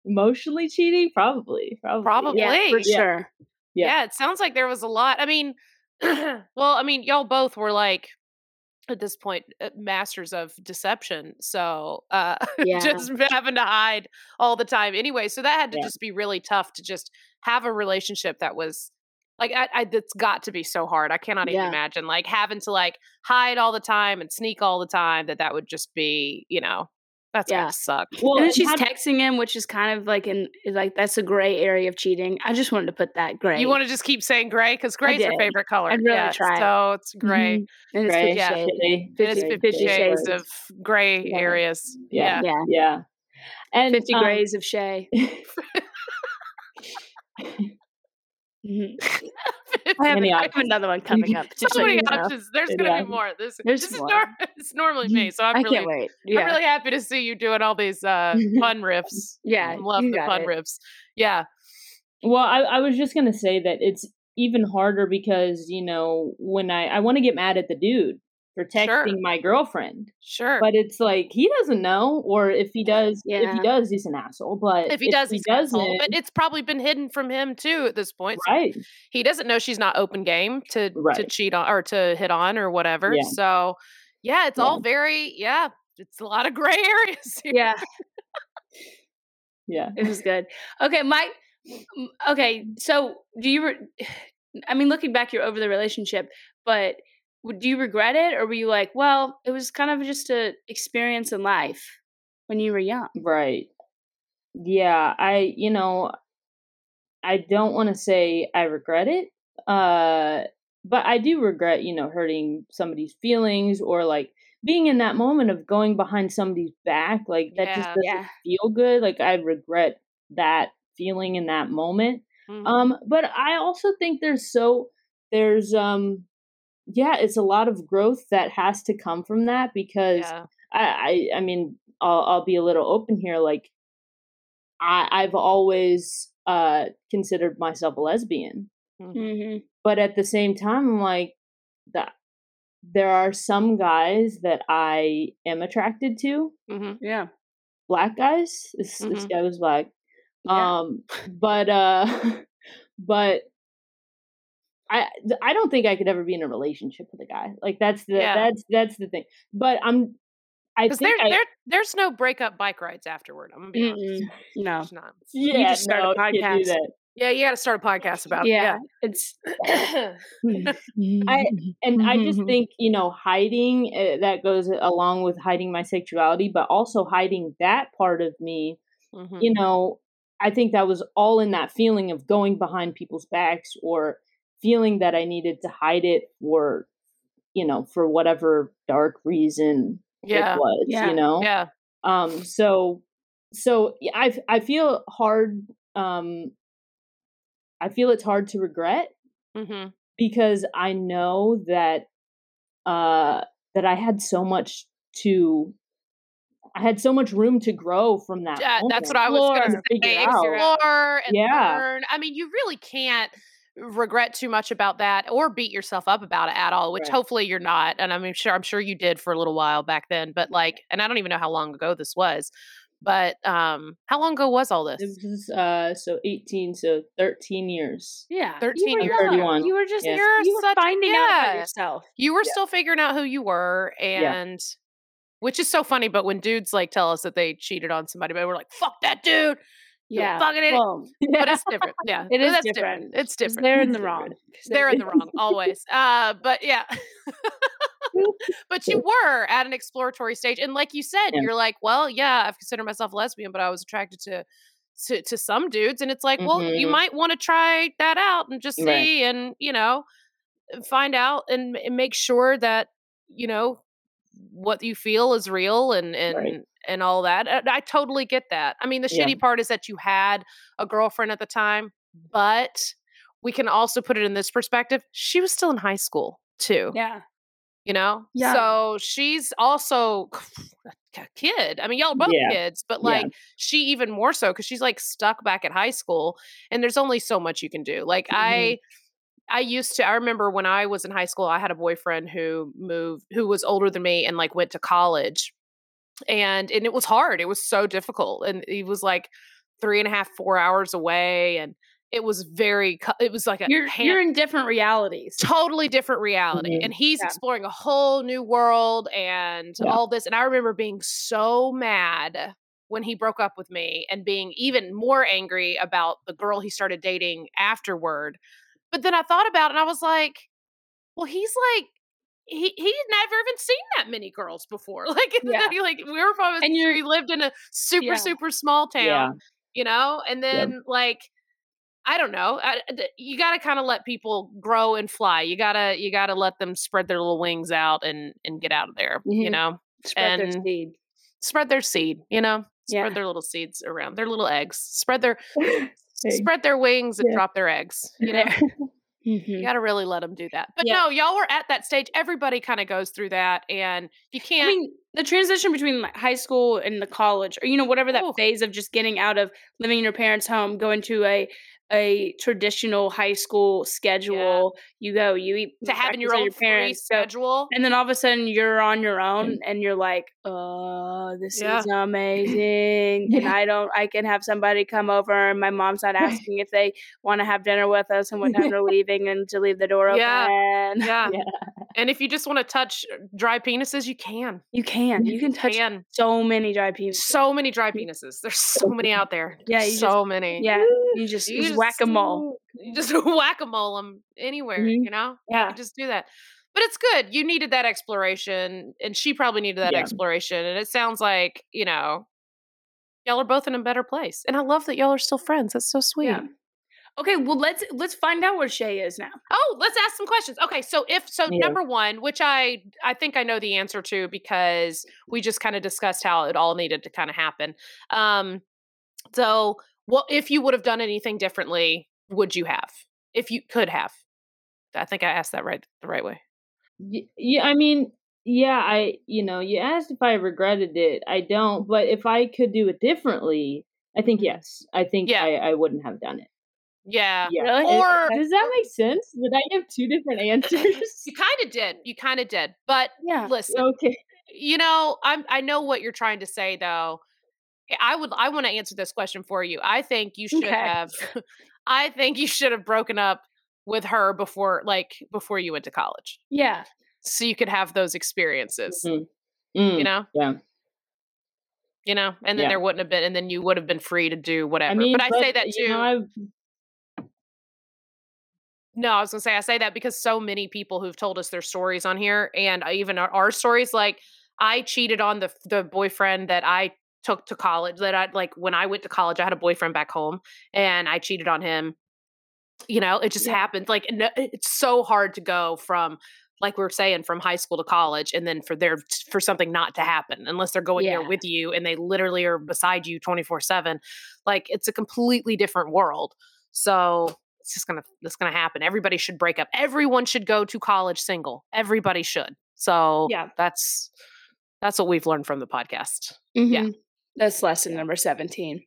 Speaker 8: emotionally cheating, probably, probably.
Speaker 4: Probably.
Speaker 5: Yeah, for
Speaker 8: Yeah.
Speaker 5: sure.
Speaker 8: Yeah.
Speaker 4: Yeah. it sounds like there was a lot. I mean, well, I mean, y'all both were like at this point uh, masters of deception. So uh
Speaker 5: Yeah.
Speaker 4: just having to hide all the time anyway. So that had to
Speaker 8: Yeah.
Speaker 4: just be really tough to just have a relationship that was like I, I it's got to be so hard. I cannot even
Speaker 5: Yeah.
Speaker 4: imagine like having to like hide all the time and sneak all the time. That that would just be you know that's
Speaker 5: Yeah.
Speaker 4: gotta suck.
Speaker 8: Well,
Speaker 5: and then she's
Speaker 8: how-
Speaker 5: texting him, which is kind of like in like that's a gray area of cheating. I just wanted to put that gray.
Speaker 4: You want to just keep saying gray because gray's your
Speaker 5: did.
Speaker 4: favorite color.
Speaker 5: I'd really
Speaker 4: yeah,
Speaker 5: try.
Speaker 4: So it's gray.
Speaker 5: Mhm. And it's
Speaker 8: Gray,
Speaker 5: fifty
Speaker 4: yeah.
Speaker 5: shades.
Speaker 8: shitty.
Speaker 4: It is
Speaker 5: Fifty-
Speaker 4: 50
Speaker 5: fifty
Speaker 4: shades
Speaker 5: shades.
Speaker 4: of gray
Speaker 8: Yeah.
Speaker 4: areas.
Speaker 8: Yeah.
Speaker 4: Yeah.
Speaker 5: Yeah.
Speaker 8: Yeah. And
Speaker 5: Fifty
Speaker 8: um,
Speaker 5: grays of Shay. Mhm. I have, I have another one coming up.
Speaker 4: so many
Speaker 5: you know.
Speaker 4: options. There's gonna be more. This, this is
Speaker 5: more.
Speaker 4: nor- it's normally me, so I'm
Speaker 5: I
Speaker 4: really
Speaker 5: can't wait. Yeah.
Speaker 4: I'm really happy to see you doing all these uh, fun riffs.
Speaker 5: Yeah,
Speaker 4: I love the fun
Speaker 5: it.
Speaker 4: riffs. Yeah,
Speaker 8: Well, I, I was just gonna say that it's even harder because you know when I I want to get mad at the dude for texting
Speaker 4: Sure.
Speaker 8: my girlfriend,
Speaker 4: sure.
Speaker 8: but it's like he doesn't know, or if he does,
Speaker 5: yeah.
Speaker 8: if he does, he's an asshole. But
Speaker 4: if he does,
Speaker 8: he
Speaker 4: he's an asshole.
Speaker 8: doesn't,
Speaker 4: But it's probably been hidden from him too at this point. So
Speaker 8: right?
Speaker 4: he doesn't know she's not open game to to cheat on or to hit on or whatever.
Speaker 8: Yeah.
Speaker 4: So yeah, it's
Speaker 8: Yeah.
Speaker 4: all very yeah. It's a lot of gray areas here.
Speaker 5: Yeah.
Speaker 8: Yeah.
Speaker 5: It was good. Okay, Mike. Okay, so do you? Re- I mean, looking back, you're over the relationship, but do you regret it, or were you like, well, it was kind of just a experience in life when you were young?
Speaker 8: Right. Yeah, I you know, I don't want to say I regret it. Uh but I do regret, you know, hurting somebody's feelings or like being in that moment of going behind somebody's back, like that just doesn't
Speaker 5: Yeah.
Speaker 8: feel good. Like I regret that feeling in that moment.
Speaker 4: Mhm.
Speaker 8: Um but I also think there's so there's um yeah, it's a lot of growth that has to come from that because
Speaker 4: yeah.
Speaker 8: I, I I mean, I'll I'll be a little open here. Like, I I've always uh considered myself a lesbian,
Speaker 4: Mhm.
Speaker 5: Mm-hmm.
Speaker 8: but at the same time, I'm like that. There are some guys that I am attracted to,
Speaker 4: Mhm.
Speaker 5: Yeah.
Speaker 8: black guys. This this
Speaker 4: Mhm.
Speaker 8: guy was black.
Speaker 5: Yeah.
Speaker 8: Um, but uh, but I I don't think I could ever be in a relationship with a guy. Like that's the
Speaker 4: Yeah.
Speaker 8: that's that's the thing. But I'm. I think
Speaker 4: there,
Speaker 8: I,
Speaker 4: there, there's no breakup bike rides afterward. I'm gonna be honest.
Speaker 5: No.
Speaker 4: There's not.
Speaker 8: yeah, you
Speaker 5: just start a
Speaker 8: no, can't do
Speaker 5: podcast.
Speaker 8: that.
Speaker 4: Yeah, you got to start a podcast about
Speaker 5: Yeah.
Speaker 4: it.
Speaker 5: It's.
Speaker 4: Yeah.
Speaker 8: I and I just think you know hiding uh, that goes along with hiding my sexuality, but also hiding that part of me.
Speaker 4: Mhm.
Speaker 8: You know, I think that was all in that feeling of going behind people's backs or feeling that I needed to hide it for, you know, for whatever dark reason
Speaker 4: Yeah.
Speaker 8: it was.
Speaker 5: Yeah.
Speaker 8: You know,
Speaker 4: Yeah.
Speaker 8: um. So, so I I feel hard. Um, I feel it's hard to regret
Speaker 4: hmm
Speaker 8: because I know that uh that I had so much to I had so much room to grow from that.
Speaker 4: Yeah, that's what I was going to say. Explore and
Speaker 8: Yeah.
Speaker 4: learn. I mean, you really can't regret too much about that or beat yourself up about it at all which
Speaker 8: Right.
Speaker 4: hopefully you're not and i'm sure i'm sure you did for a little while back then but like and i don't even know how long ago this was but um how long ago was all this
Speaker 8: It was uh so 18 so 13 years.
Speaker 5: Yeah.
Speaker 4: 13
Speaker 5: you
Speaker 4: years
Speaker 8: 31.
Speaker 5: You were just.
Speaker 8: Yeah.
Speaker 4: You're
Speaker 5: you were
Speaker 4: such
Speaker 5: finding out about yourself.
Speaker 4: you were
Speaker 8: Yeah.
Speaker 4: still figuring out who you were and which is so funny but when dudes like tell us that they cheated on somebody but we're like fuck that dude
Speaker 5: Yeah. Well,
Speaker 4: but it's different yeah
Speaker 5: It is
Speaker 4: that's
Speaker 5: different.
Speaker 4: it's different
Speaker 5: They're in the wrong.
Speaker 4: they're in the wrong always uh but yeah but you were at an exploratory stage and like you said
Speaker 8: Yeah.
Speaker 4: you're like well yeah i've considered myself lesbian but i was attracted to to, to some dudes and it's like well you
Speaker 8: Mhm.
Speaker 4: might want to try that out and just see
Speaker 8: Right.
Speaker 4: and you know find out and, and make sure that you know what you feel is real and and
Speaker 8: Right.
Speaker 4: and all that I, I totally get that i mean the
Speaker 8: Yeah.
Speaker 4: shitty part is that you had a girlfriend at the time but we can also put it in this perspective she was still in high school too
Speaker 5: Yeah.
Speaker 4: you know
Speaker 5: Yeah.
Speaker 4: so she's also a kid i mean y'all are both
Speaker 8: Yeah.
Speaker 4: kids but
Speaker 8: Yeah.
Speaker 4: like she even more so because she's like stuck back at high school and there's only so much you can do like mm-hmm. i i used to i remember when i was in high school i had a boyfriend who moved who was older than me and like went to college and and it was hard it was so difficult and he was like three and a half four hours away and it was very it was like a
Speaker 5: You're
Speaker 4: hand-
Speaker 5: you're in different realities.
Speaker 4: totally different reality
Speaker 8: Mhm.
Speaker 4: and he's
Speaker 5: Yeah.
Speaker 4: exploring a whole new world and
Speaker 8: Yeah.
Speaker 4: all this and i remember being so mad when he broke up with me and being even more angry about the girl he started dating afterward but then i thought about it and i was like well he's like he he never even seen that many girls before like
Speaker 5: Yeah.
Speaker 4: like we were from
Speaker 5: And
Speaker 4: he lived in a super
Speaker 5: Yeah.
Speaker 4: super small town
Speaker 8: Yeah.
Speaker 4: you know and then like i don't know I, you got to kind of let people grow and fly you gotta you gotta let them spread their little wings out and and get out of there you
Speaker 5: Mhm.
Speaker 4: know
Speaker 5: Spread their
Speaker 4: and-
Speaker 5: seed.
Speaker 4: spread their seed you know spread their little seeds around their little eggs spread their. spread their wings and
Speaker 8: Yeah.
Speaker 4: drop their eggs you know
Speaker 5: Mhm.
Speaker 4: you got to really let them do that but
Speaker 5: Yeah.
Speaker 4: no y'all were at that stage everybody kind of goes through that and you can't
Speaker 5: I mean, the transition between like high school and the college, or you know, whatever that
Speaker 4: Ooh.
Speaker 5: phase of just getting out of living in your parents' home, going to a a traditional high school schedule. You go, you eat
Speaker 4: to having your own free
Speaker 5: parents'
Speaker 4: schedule.
Speaker 5: and then all of a sudden you're on your own mm. and you're like, "Oh, this
Speaker 4: Yeah.
Speaker 5: is amazing. And I don't I can have somebody come over and my mom's not asking if they want to have dinner with us and what time they're leaving and to leave the door open.
Speaker 4: Yeah. Yeah.
Speaker 8: Yeah.
Speaker 4: And if you just want to touch uh, dry penises, you can.
Speaker 5: You can. You can touch
Speaker 4: Can.
Speaker 5: so many dry penises.
Speaker 4: So many dry mm. penises. There's so many out there.
Speaker 5: Yeah, you just-
Speaker 4: so many.
Speaker 5: Yeah. You just,
Speaker 4: You
Speaker 5: you
Speaker 4: just-
Speaker 5: whack a mole.
Speaker 4: Just whack a mole them anywhere,
Speaker 5: Mhm.
Speaker 4: you know?
Speaker 5: Yeah.
Speaker 4: You just do that. But it's good. You needed that exploration, and she probably needed that
Speaker 8: Yeah.
Speaker 4: exploration. And it sounds like, you know, y'all are both in a better place. And I love that y'all are still friends. That's so sweet.
Speaker 5: Yeah. Okay, well let's let's find out where Shay is now.
Speaker 4: Oh, let's ask some questions. Okay, so if so
Speaker 8: Yeah.
Speaker 4: number 1, which I I think I know the answer to because we just kind of discussed how it all needed to kind of happen. Um so what if you would have done anything differently, would you have? If you could have. I think I asked that right the right way.
Speaker 8: Yeah, I mean, yeah, I, you know, you asked if I regretted it. I don't, but if I could do it differently, I think mm-hmm. yes. I think
Speaker 4: Yeah.
Speaker 8: I, I wouldn't have done it.
Speaker 4: Yeah.
Speaker 8: Yeah.
Speaker 5: Really?
Speaker 4: Or-
Speaker 8: does that make sense? Did I give two different answers?
Speaker 4: You kind of did. You kind of did. But
Speaker 5: Yeah.
Speaker 4: listen,
Speaker 8: okay.
Speaker 4: you know, I'm I know what you're trying to say though. I would I want to answer this question for you. I think you should
Speaker 5: Okay.
Speaker 4: have I think you should have broken up with her before like before you went to college.
Speaker 5: Yeah.
Speaker 4: So you could have those experiences,
Speaker 8: Mm,
Speaker 4: you know?
Speaker 8: yeah.
Speaker 4: You know, and then
Speaker 8: Yeah.
Speaker 4: there wouldn't have been and then you would have been free to do whatever.
Speaker 8: I mean,
Speaker 4: but I say that too.
Speaker 8: You know,
Speaker 4: No, I was gonna say I say that because so many people who've told us their stories on here, and even our, our stories. Like I cheated on the the boyfriend that I took to college. That I like when I went to college, I had a boyfriend back home, and I cheated on him. You know, it just
Speaker 5: Yeah.
Speaker 4: happened. Like it's so hard to go from like we are saying from high school to college, and then for their for something not to happen unless they're going there with you and they literally are beside you twenty four seven. Like it's a completely different world. So it's just gonna it's gonna happen. Everybody should break up. Everyone should go to college single. Everybody should. So
Speaker 5: Yeah.
Speaker 4: that's that's what we've learned from the podcast.
Speaker 5: Mhm. That's lesson number 17.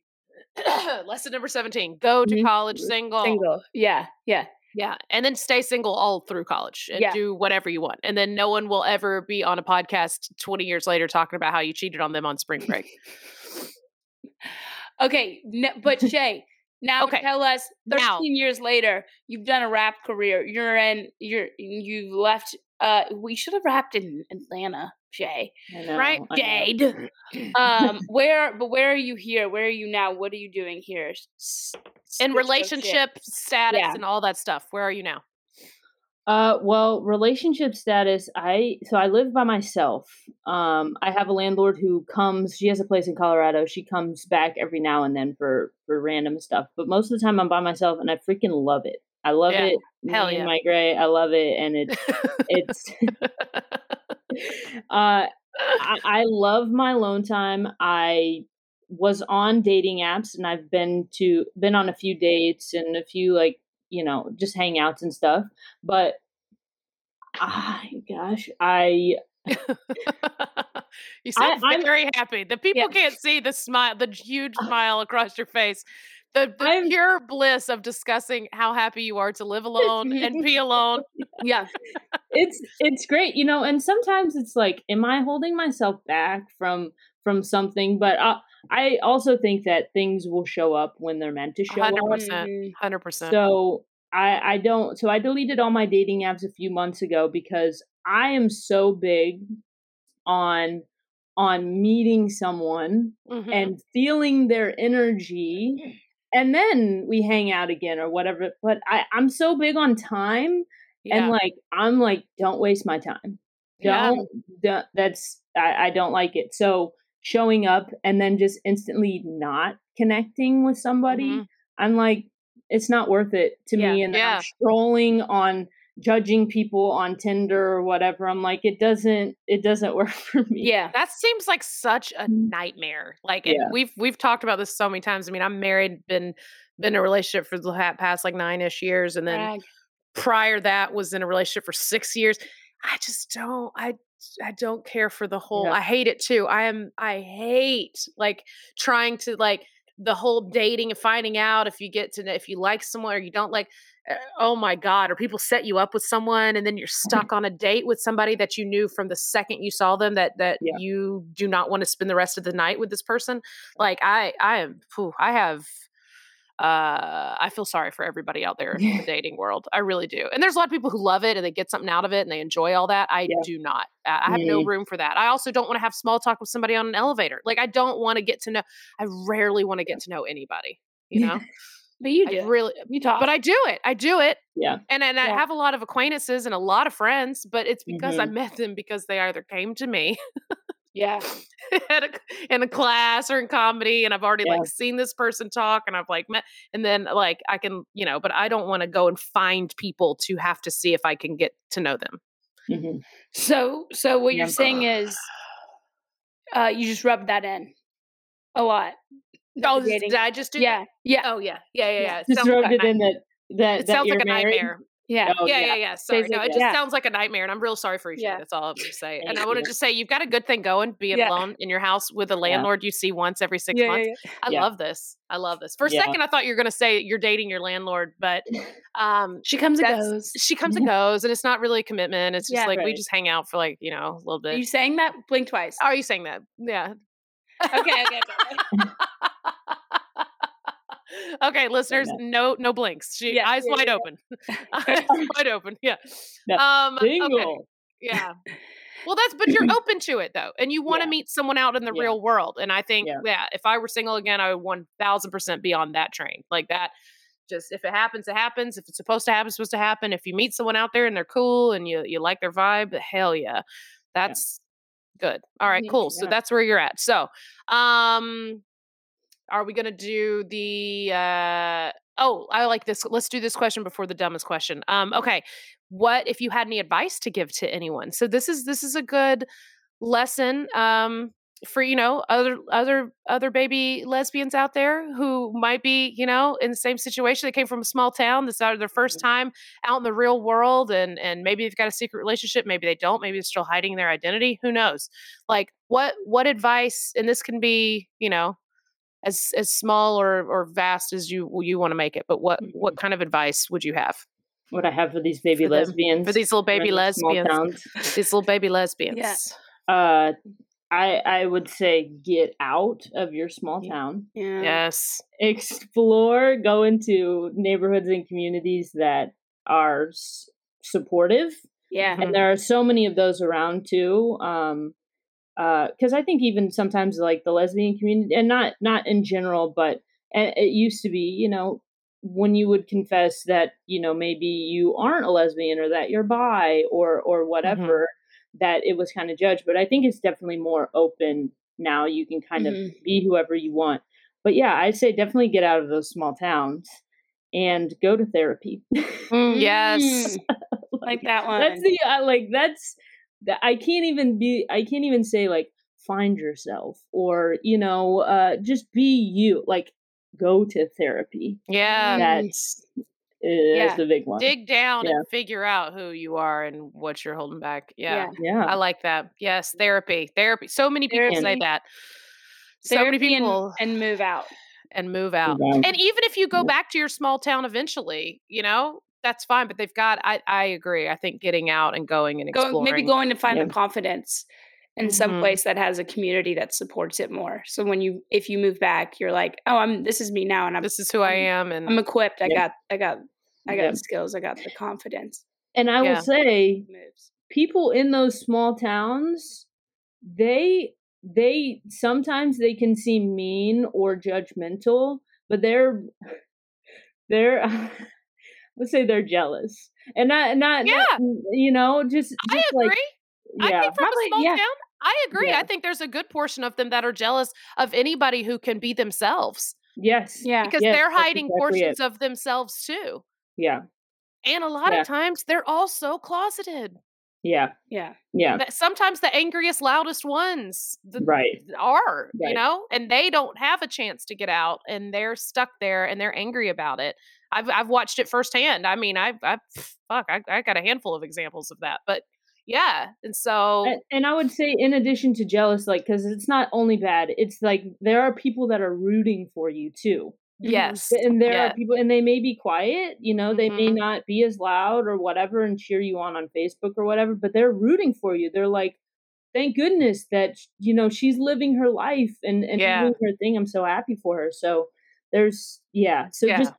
Speaker 4: Lesson number seventeen: Go to
Speaker 5: Mhm.
Speaker 4: college single.
Speaker 5: Single. Yeah. Yeah.
Speaker 4: Yeah, and then stay single all through college and
Speaker 5: Yeah.
Speaker 4: do whatever you want. And then no one will ever be on a podcast twenty years later talking about how you cheated on them on spring break.
Speaker 5: Okay, but Shay, now
Speaker 4: Okay,
Speaker 5: tell us. Thirteen
Speaker 4: now.
Speaker 5: years later, you've done a rap career. You're in. You're you've left. Uh, we should have rapped in Atlanta,
Speaker 8: Jay. Know,
Speaker 4: Right.
Speaker 5: Jade. um, where? But where are you here? Where are you now? What are you doing here? S-
Speaker 4: In relationship status
Speaker 5: Yeah.
Speaker 4: and all that stuff. Where are you now?
Speaker 8: Uh, well, relationship status. I so I live by myself. Um, I have a landlord who comes. She has a place in Colorado. She comes back every now and then for for random stuff. But most of the time, I'm by myself, and I freaking love it. I love
Speaker 4: Yeah,
Speaker 8: it.
Speaker 4: hell
Speaker 8: Me
Speaker 4: yeah.
Speaker 8: my gray. I love it, and it's it's. uh, I, I love my alone time. I was on dating apps, and I've been to been on a few dates and a few like you know just hangouts and stuff. But ah, gosh, I
Speaker 4: you seem
Speaker 8: I'm-
Speaker 4: very happy. The people
Speaker 5: Yeah.
Speaker 4: can't see the smile, the huge smile across your face. The, the
Speaker 8: I'm-
Speaker 4: pure bliss of discussing how happy you are to live alone and be alone.
Speaker 5: Yeah.
Speaker 8: it's it's great, you know. And sometimes it's like, am I holding myself back from from something? But I I also think that things will show up when they're meant to show up.
Speaker 4: 100%.
Speaker 5: Mhm.
Speaker 4: 100%.
Speaker 8: So I I don't so I deleted all my dating apps a few months ago because I am so big on on meeting someone
Speaker 4: Mhm.
Speaker 8: and feeling their energy and then we hang out again or whatever. But I, I'm so big on time
Speaker 4: yeah.
Speaker 8: and like I'm like, don't waste my time.
Speaker 4: Yeah.
Speaker 8: Don't, don't that's I, I don't like it. So showing up and then just instantly not connecting with somebody,
Speaker 4: Mhm.
Speaker 8: I'm like, it's not worth it to
Speaker 5: Yeah.
Speaker 8: me. And
Speaker 4: Yeah.
Speaker 8: I'm scrolling on judging people on Tinder or whatever. I'm like, it doesn't it doesn't work for me.
Speaker 5: Yeah.
Speaker 4: That seems like such a nightmare. Like
Speaker 8: Yeah.
Speaker 4: we've we've talked about this so many times. I mean, I'm married, been been in a relationship for the past like nine ish years, and then prior that was in a relationship for six years. I just don't. I I don't care for the whole. I hate it too. I am. I hate like trying to like the whole dating and finding out if you get to know if you like someone or you don't like uh, oh my god or people set you up with someone and then you're stuck on a date with somebody that you knew from the second you saw them that that
Speaker 8: Yeah.
Speaker 4: you do not want to spend the rest of the night with this person like i i am i have uh i feel sorry for everybody out there in the dating world i really do and there's a lot of people who love it and they get something out of it and they enjoy all that i
Speaker 8: Yeah.
Speaker 4: do not i I have no room for that i also don't want to have small talk with somebody on an elevator like i don't want to get to know i rarely want to get to know anybody you know
Speaker 5: But you
Speaker 4: I
Speaker 5: do.
Speaker 4: really
Speaker 5: you talk.
Speaker 4: but i do it i do it
Speaker 8: Yeah.
Speaker 4: and and i
Speaker 5: Yeah.
Speaker 4: have a lot of acquaintances and a lot of friends but it's because i
Speaker 8: Mhm.
Speaker 4: met them because they either came to me
Speaker 5: yeah.
Speaker 4: a, in a class or in comedy and I've already
Speaker 8: Yeah.
Speaker 4: like seen this person talk and I've like met and then like I can you know but I don't want to go and find people to have to see if I can get to know them.
Speaker 8: Mhm.
Speaker 5: So so what
Speaker 8: Yeah.
Speaker 5: you're saying is uh you just rub that in a lot.
Speaker 4: Oh, did I just do
Speaker 5: yeah.
Speaker 4: that?
Speaker 5: Yeah.
Speaker 4: Oh yeah. Yeah, yeah, yeah.
Speaker 8: Just rubbed it in that that,
Speaker 4: It
Speaker 8: that
Speaker 4: sounds like a
Speaker 8: married.
Speaker 4: nightmare.
Speaker 5: Yeah.
Speaker 8: Oh,
Speaker 4: yeah,
Speaker 8: yeah.
Speaker 4: yeah, yeah. Sorry. No, it just
Speaker 5: yeah.
Speaker 4: sounds like a nightmare, and I'm real sorry for you.
Speaker 5: Yeah.
Speaker 4: That's all I'm gonna say. And I want to just say you've got a good thing going, being alone in your house with a landlord you see once every six months. I love this. I love this. For a second, I thought you were gonna say you're dating your landlord, but um,
Speaker 5: She comes and goes.
Speaker 4: she comes and goes, and it's not really a commitment. It's just like we just hang out for like you know a little bit.
Speaker 5: Are you saying that? Blink twice.
Speaker 4: Are you saying that? Yeah.
Speaker 5: okay, okay, okay. Okay.
Speaker 4: okay, listeners, no no blinks. She
Speaker 5: Yeah,
Speaker 4: eyes
Speaker 5: yeah,
Speaker 4: wide
Speaker 5: yeah.
Speaker 4: open. eyes wide open. Yeah.
Speaker 8: No,
Speaker 4: Um okay.
Speaker 8: Single.
Speaker 4: Yeah. Well, that's but you're open to it though, and you want to meet someone out in the real world. And I think,
Speaker 8: Yeah.
Speaker 4: if I were single again, I would one thousand percent be on that train. Like that, just if it happens, it happens. If it's supposed to happen, it's supposed to happen. If you meet someone out there and they're cool and you you like their vibe, hell yeah, that's good. All right, cool. So that's where you're at. So, um, are we gonna do the? uh Oh, I like this. Let's do this question before the dumbest question. Um, okay, what if you had any advice to give to anyone? So this is this is a good lesson um for you know other other other baby lesbians out there who might be you know in the same situation they came from a small town this is their
Speaker 8: Mm-hmm.
Speaker 4: first time out in the real world and and maybe they've got a secret relationship maybe they don't maybe they're still hiding their identity who knows like what what advice and this can be you know as as small or or vast as you you want to make it but what what
Speaker 8: Mm-hmm.
Speaker 4: kind of advice would you have
Speaker 8: What I have for these baby
Speaker 4: For them-
Speaker 8: lesbians.
Speaker 4: for these little baby
Speaker 8: in the small
Speaker 4: lesbians these little baby lesbians
Speaker 8: Uh, I I would say get out of your small town.
Speaker 5: Yeah.
Speaker 4: yes
Speaker 8: Explore, go into neighborhoods and communities that are s- supportive,
Speaker 5: Yeah.
Speaker 8: and there are so many of those around too. Um, because I think even sometimes like the lesbian community, and not not in general, but and it used to be, you know, when you would confess that you know maybe you aren't a lesbian or that you're bi or or whatever, that it was kind of judged. But I think it's definitely more open now. You can kind
Speaker 5: Mhm.
Speaker 8: of be whoever you want. But yeah, I'd say definitely get out of those small towns and go to therapy.
Speaker 4: Mm, yes
Speaker 5: like that one.
Speaker 8: that's the I like that's that I can't even be I can't even say like find yourself or you know uh just be you like go to therapy
Speaker 4: yeah
Speaker 8: that's
Speaker 5: Yeah.
Speaker 8: the big one
Speaker 4: dig down
Speaker 8: Yeah.
Speaker 4: and figure out who you are and what you're holding back. Yeah.
Speaker 5: Yeah.
Speaker 4: I like that. Yes, therapy. Therapy. So many people say that. So many
Speaker 5: Therapy and-
Speaker 4: people
Speaker 5: and, move out.
Speaker 4: and move out. And even if you go
Speaker 8: Yeah.
Speaker 4: back to your small town eventually, you know, that's fine. But they've got I I agree. I think getting out and going and
Speaker 5: Go, maybe going to find
Speaker 8: Yeah.
Speaker 5: the confidence in some
Speaker 4: Mhm.
Speaker 5: place that has a community that supports it more. So when you if you move back, you're like, oh, I'm this is me now, and I'm
Speaker 4: this is who I am and
Speaker 5: I'm equipped. I
Speaker 8: Yeah.
Speaker 5: got I got I got
Speaker 8: Yeah.
Speaker 5: the skills. I got the confidence.
Speaker 8: and I
Speaker 4: Yeah.
Speaker 8: will say people in those small towns they they sometimes they can seem mean or judgmental but they're they're let's say they're jealous and not not, not- you know just,
Speaker 4: I agree.
Speaker 8: like
Speaker 4: I
Speaker 8: yeah
Speaker 4: think from
Speaker 5: Probably,
Speaker 4: a small
Speaker 5: yeah.
Speaker 4: town, I agree.
Speaker 8: Yeah.
Speaker 4: I think there's a good portion of them that are jealous of anybody who can be themselves
Speaker 8: yes
Speaker 5: Yeah.
Speaker 4: because
Speaker 8: Yes,
Speaker 4: they're hiding
Speaker 8: exactly it.
Speaker 4: portions of themselves too.
Speaker 8: yeah
Speaker 4: And a lot
Speaker 8: Yeah.
Speaker 4: of times they're all so closeted.
Speaker 8: yeah
Speaker 5: Yeah.
Speaker 8: yeah
Speaker 4: sometimes the angriest, loudest ones th-
Speaker 8: right
Speaker 4: are, you know, and they don't have a chance to get out and they're stuck there and they're angry about it. I've I've watched it firsthand. I mean, I've, I've fuck, I, I got a handful of examples of that. But yeah. And so
Speaker 8: and, and I would say, in addition to jealous, like because it's not only bad, it's like there are people that are rooting for you too.
Speaker 4: yes,
Speaker 8: and there
Speaker 4: yeah.
Speaker 8: are people and they may be quiet you know they may
Speaker 4: Mhm.
Speaker 8: not be as loud or whatever and cheer you on on facebook or whatever but they're rooting for you they're like thank goodness that you know she's living her life and and
Speaker 4: Yeah.
Speaker 8: doing her thing i'm so happy for her so there's yeah so
Speaker 4: Yeah.
Speaker 8: just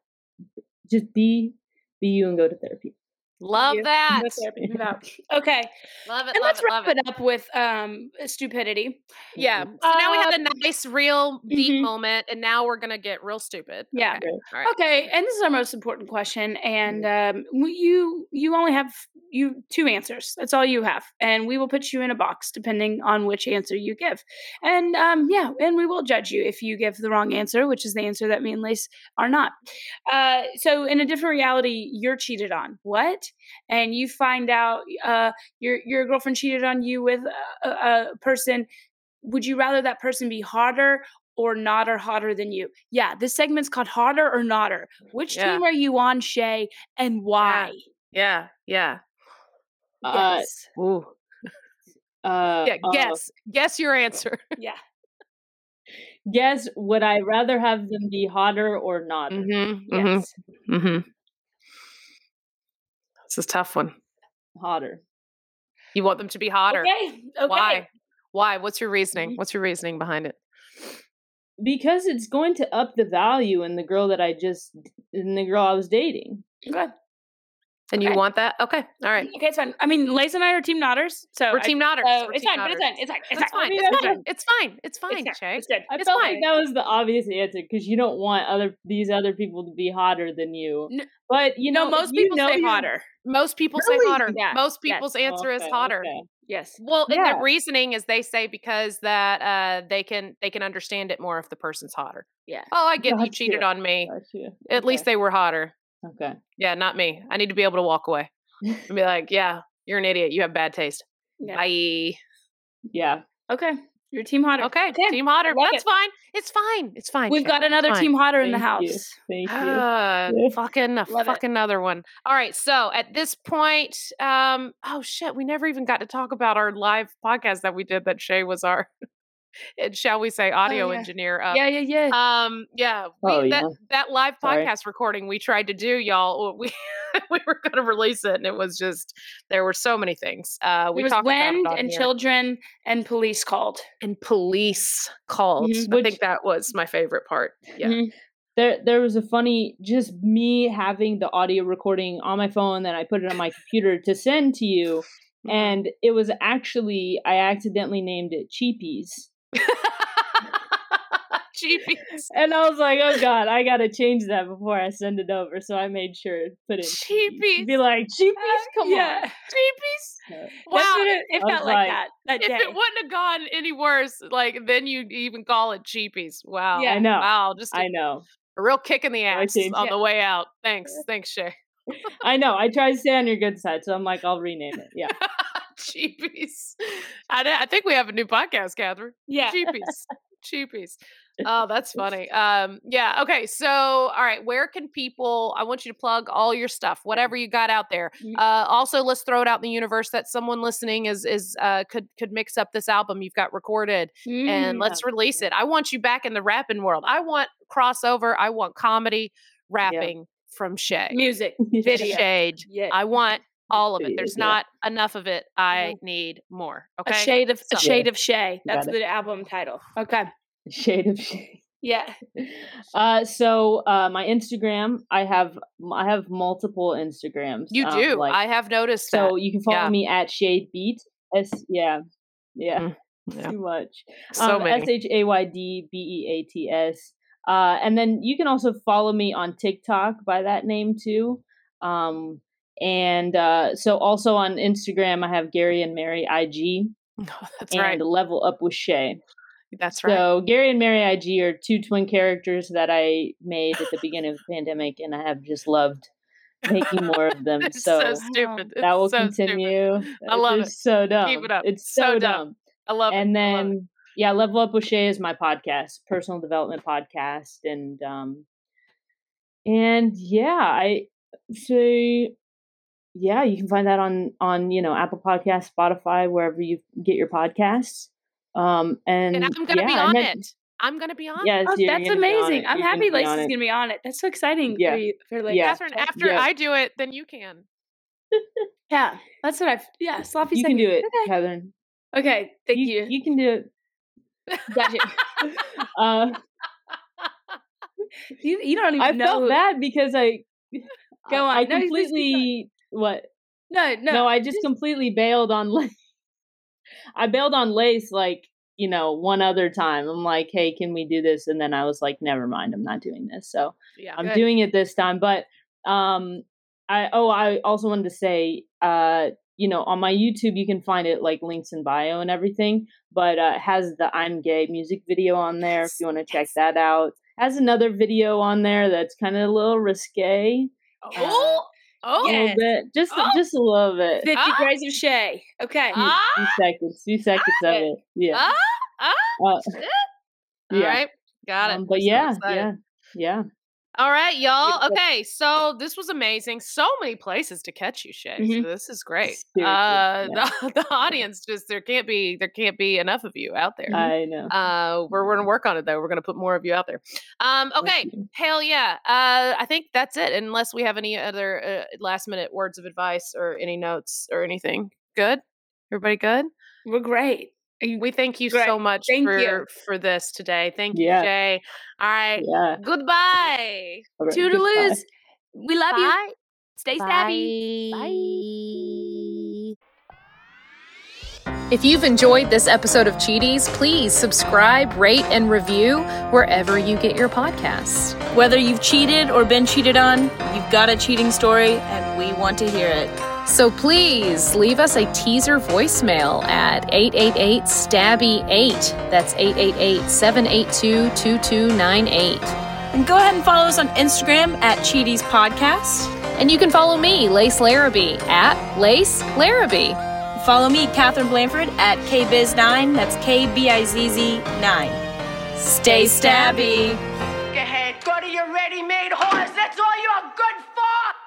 Speaker 8: just be be you and go to therapy
Speaker 4: love
Speaker 5: you.
Speaker 4: that.
Speaker 5: That's what I'm about. Okay,
Speaker 4: Love it.
Speaker 5: and
Speaker 4: love
Speaker 5: let's
Speaker 4: it.
Speaker 5: wrap
Speaker 4: Love it.
Speaker 5: it up with um stupidity.
Speaker 4: Yeah. So now we have
Speaker 5: Uh,
Speaker 4: a nice, real deep
Speaker 5: mhm.
Speaker 4: moment, and now we're gonna get real stupid.
Speaker 5: Yeah.
Speaker 4: Okay. All right.
Speaker 5: Okay, and this is our most important question, and um, you you only have you two answers. That's all you have, and we will put you in a box depending on which answer you give. And um, yeah, and we will judge you if you give the wrong answer, which is the answer that me and Lace are not. Uh, so in a different reality, you're cheated on. What? And you find out uh, your your girlfriend cheated on you with a, a, a person. Would you rather that person be hotter or not or hotter than you. Yeah, this segment's called Hotter or Notter. Which
Speaker 4: Yeah.
Speaker 5: team are you on, Shay, and why?
Speaker 4: Yeah. Yeah.
Speaker 8: uh
Speaker 5: Yes.
Speaker 8: ooh. uh
Speaker 4: Yeah.
Speaker 8: uh,
Speaker 4: Guess. Guess your answer.
Speaker 5: yeah.
Speaker 8: guess would i rather have them be hotter or not
Speaker 4: Mm-hmm.
Speaker 5: Yes.
Speaker 4: Mm-hmm. This is a tough one.
Speaker 8: hotter
Speaker 4: You want them to be hotter.
Speaker 5: Okay. Okay.
Speaker 4: Why? Why? What's your
Speaker 8: Mm-hmm.
Speaker 4: reasoning? What's your reasoning behind it?
Speaker 8: because it's going to up the value in the girl that I just in the girl I was dating.
Speaker 5: Okay.
Speaker 4: And you
Speaker 5: Okay.
Speaker 4: want that? Okay. All right.
Speaker 5: Okay, it's fine. I mean, Lace and I are team Notters, so
Speaker 4: We're
Speaker 5: I-
Speaker 4: team Notters.
Speaker 5: so
Speaker 4: We're
Speaker 5: it's
Speaker 4: team
Speaker 5: fine, but it's fine. It's fine. It's
Speaker 4: It's
Speaker 5: fine.
Speaker 4: fine. It's fine. It's fine. It's fine,
Speaker 5: It's,
Speaker 4: Shay.
Speaker 5: it's good.
Speaker 8: I felt
Speaker 4: fine.
Speaker 8: like that was the obvious answer because you don't want other these other people to be hotter than you.
Speaker 5: N-
Speaker 8: But you know,
Speaker 5: no, most
Speaker 8: you
Speaker 5: people
Speaker 8: know
Speaker 5: say hotter.
Speaker 4: Most people say hotter.
Speaker 5: Yeah.
Speaker 4: Most
Speaker 5: Yes.
Speaker 4: people's answer is hotter.
Speaker 8: okay.
Speaker 5: Yes.
Speaker 4: Well, and
Speaker 8: Yeah.
Speaker 4: the reasoning is they say because that uh they can they can understand it more if the person's hotter.
Speaker 5: Yeah.
Speaker 4: Oh, I get you cheated on me. At least they were hotter.
Speaker 8: Okay.
Speaker 4: Yeah, not me. I need to be able to walk away and be like, yeah, you're an idiot. You have bad taste.
Speaker 5: Yeah.
Speaker 4: Bye.
Speaker 8: Yeah.
Speaker 5: Okay. You're team hotter.
Speaker 4: Okay,
Speaker 5: Okay.
Speaker 4: team hotter.
Speaker 5: Love
Speaker 4: That's
Speaker 5: it.
Speaker 4: fine. It's fine. It's fine.
Speaker 5: We've got another team hotter in the
Speaker 8: Thank you.
Speaker 5: house.
Speaker 8: Thank you.
Speaker 4: Uh, fucking a
Speaker 5: Love it.
Speaker 4: fucking another one. All right, so at this point, um, oh shit, we never even got to talk about our live podcast that we did. That Shay was our, and shall we say, audio
Speaker 5: Oh, yeah.
Speaker 4: engineer. Of.
Speaker 5: yeah, yeah, yeah.
Speaker 4: Um. Yeah. We,
Speaker 8: Oh,
Speaker 4: that
Speaker 8: yeah.
Speaker 4: that live
Speaker 8: Sorry.
Speaker 4: podcast recording we tried to do, y'all. We we were going to release it, and it was just there were so many things. Uh, we
Speaker 5: there was
Speaker 4: talked about it
Speaker 5: wind
Speaker 4: on
Speaker 5: and
Speaker 4: here.
Speaker 5: children and police called.
Speaker 4: and police called.
Speaker 5: Mhm.
Speaker 4: I
Speaker 8: Which-
Speaker 4: think that was my favorite part. Yeah.
Speaker 5: Mhm.
Speaker 8: There there was a funny just me having the audio recording on my phone, then I put it on my computer to send to you.
Speaker 4: Mm-hmm.
Speaker 8: And it was actually I accidentally named it Cheapies.
Speaker 4: Cheapies.
Speaker 8: And I was like, oh god, I gotta change that before I send it over. So I made sure to put in
Speaker 4: Cheapies.
Speaker 8: Be like, cheapies, come
Speaker 5: yeah.
Speaker 8: on.
Speaker 4: Cheapies.
Speaker 8: Yeah.
Speaker 4: Wow.
Speaker 5: what it, it felt like,
Speaker 8: like,
Speaker 5: that that
Speaker 4: if
Speaker 5: day.
Speaker 4: it wouldn't have gone any worse, like then you'd even call it cheapies. Wow.
Speaker 5: Yeah.
Speaker 8: I know.
Speaker 4: Wow. Just a,
Speaker 8: I know.
Speaker 4: a real kick in the ass on
Speaker 5: Yeah.
Speaker 4: the way out. Thanks. Thanks, Shay.
Speaker 8: I know. I tried to stay on your good side, so I'm like, I'll rename it. Yeah.
Speaker 4: Cheapies. I, I think we have a new podcast, Catherine.
Speaker 5: yeah.
Speaker 4: Cheapies. Cheapies. Oh, that's funny. Um, yeah. Okay. So, all right. Where can people? I want you to plug all your stuff, whatever you got out there.
Speaker 5: Mhm.
Speaker 4: Uh, also, let's throw it out in the universe that someone listening is is uh, could could mix up this album you've got recorded and
Speaker 5: Mm.
Speaker 4: let's release it. I want you back in the rapping world. I want crossover. I want comedy rapping from Shay.
Speaker 5: music, video.
Speaker 4: Shade.
Speaker 5: Yeah.
Speaker 4: I want all of it. There's
Speaker 8: Yeah.
Speaker 4: not enough of it. I need more. Okay.
Speaker 5: A shade of a shade of Shay. That's the album title. Okay.
Speaker 8: Shade of Shay.
Speaker 5: Yeah.
Speaker 8: Uh, so uh, my Instagram, I have I have multiple Instagrams.
Speaker 4: You
Speaker 8: um,
Speaker 4: do.
Speaker 8: like-
Speaker 4: I have noticed
Speaker 8: so
Speaker 4: that.
Speaker 8: you can follow
Speaker 4: Yeah.
Speaker 8: me at Shade Beat. S yeah, yeah,
Speaker 4: Mm, yeah.
Speaker 8: too much.
Speaker 4: So
Speaker 8: um,
Speaker 4: many.
Speaker 8: S H A Y D B E A T S. Uh, and then you can also follow me on TikTok by that name too. Um, and uh, so also on Instagram, I have Gary and Mary IG Oh,
Speaker 4: That's
Speaker 8: and
Speaker 4: right.
Speaker 8: Level Up with Shay.
Speaker 4: That's right.
Speaker 8: So Gary and Mary IG are two twin characters that I made at the beginning of the pandemic, and I have just loved making more of them. So
Speaker 4: so stupid.
Speaker 8: that will
Speaker 4: so stupid.
Speaker 8: continue.
Speaker 4: I love it.
Speaker 8: So dumb.
Speaker 4: Keep it up.
Speaker 8: It's
Speaker 4: So
Speaker 8: so,
Speaker 4: dumb.
Speaker 8: dumb.
Speaker 4: I love
Speaker 8: And
Speaker 4: it. And
Speaker 8: then yeah, Level Up with Shay is my podcast, personal development podcast, and um, and yeah, I say yeah, you can find that on on you know Apple Podcasts, Spotify, wherever you get your podcasts. Um, and,
Speaker 4: And I'm gonna
Speaker 8: yeah,
Speaker 4: be on
Speaker 8: then-
Speaker 4: it. I'm gonna be on.
Speaker 8: Yes,
Speaker 5: Oh, that's
Speaker 8: gonna be on
Speaker 5: amazing.
Speaker 8: it.
Speaker 5: I'm
Speaker 8: You're gonna
Speaker 5: happy
Speaker 8: be
Speaker 5: Lacey's gonna be on it. That's so exciting
Speaker 8: Yeah.
Speaker 5: for you for like
Speaker 8: Yeah.
Speaker 4: Catherine, after
Speaker 8: Yeah.
Speaker 4: I do it, then you can.
Speaker 5: yeah. That's what I've yeah, sloppy
Speaker 8: You can do it,
Speaker 5: Okay.
Speaker 8: Catherine.
Speaker 5: Okay, thank
Speaker 8: You,
Speaker 5: you.
Speaker 8: you can do it.
Speaker 5: Gotcha.
Speaker 8: Uh,
Speaker 5: you, you don't even
Speaker 8: I
Speaker 5: know.
Speaker 8: felt
Speaker 5: who-
Speaker 8: bad because I
Speaker 5: Go
Speaker 8: I, I
Speaker 5: on. No, please keep going.
Speaker 8: completely what
Speaker 5: No, no.
Speaker 8: no, I just completely bailed on Lace. I bailed on Lace like you know one other time. I'm like, hey, can we do this? And then I was like, never mind, I'm not doing this. So
Speaker 4: Yeah.
Speaker 8: I'm
Speaker 5: Good.
Speaker 8: doing it this time. But um, I oh, I also wanted to say, uh, you know, on my YouTube you can find it like links in bio and everything. But uh, it has the I'm gay music video on there if you want to check that out. Has another video on there that's kind of a little risque.
Speaker 4: Oh, oh,
Speaker 8: A little
Speaker 5: Yes.
Speaker 8: bit, just
Speaker 4: Oh.
Speaker 8: just a little bit.
Speaker 5: Fifty
Speaker 4: Ah.
Speaker 5: Grades of Shay. Okay.
Speaker 8: few,
Speaker 4: ah,
Speaker 8: few seconds, few seconds of it. Yeah.
Speaker 4: ah, ah.
Speaker 8: Uh, yeah.
Speaker 4: right, got it.
Speaker 8: Um, but
Speaker 4: I'm
Speaker 8: yeah,
Speaker 4: excited.
Speaker 8: yeah, yeah.
Speaker 4: All right, y'all. Okay, so this was amazing. So many places to catch you, Shay.
Speaker 5: Mhm.
Speaker 4: So this is great. Uh,
Speaker 8: yeah.
Speaker 4: the, the audience just there can't be there can't be enough of you out there.
Speaker 8: I know.
Speaker 4: Uh, we're, we're gonna work on it though. We're gonna put more of you out there. Um, okay,
Speaker 8: you.
Speaker 4: hell yeah. Uh, I think that's it. Unless we have any other uh, last minute words of advice or any notes or anything. Good. Everybody good?
Speaker 5: We're great. Are you-
Speaker 4: We thank you
Speaker 5: Great.
Speaker 4: so much
Speaker 5: Thank
Speaker 4: for
Speaker 5: you.
Speaker 4: for this today. Thank
Speaker 8: Yeah.
Speaker 4: you, Jay. All right.
Speaker 8: Yeah.
Speaker 4: Goodbye.
Speaker 8: All right,
Speaker 5: Toodaloos. We love you.
Speaker 4: Bye.
Speaker 5: Stay stabby.
Speaker 6: If you've enjoyed this episode of Cheaties, please subscribe, rate, and review wherever you get your podcasts.
Speaker 9: Whether you've cheated or been cheated on, you've got a cheating story and we want to hear it.
Speaker 6: So please leave us a teaser voicemail at 888 Stabby 8. That's 888 782 2298.
Speaker 9: And go ahead and follow us on Instagram at Cheaties Podcast.
Speaker 6: And you can follow me, Lace Larrabee, at Lace Larrabee.
Speaker 9: Follow me, Catherine Blanford, at KBizz9. That's K B I Z Z 9. Stay stabby.
Speaker 2: Go ahead, go to your ready-made horse. That's all you're good for.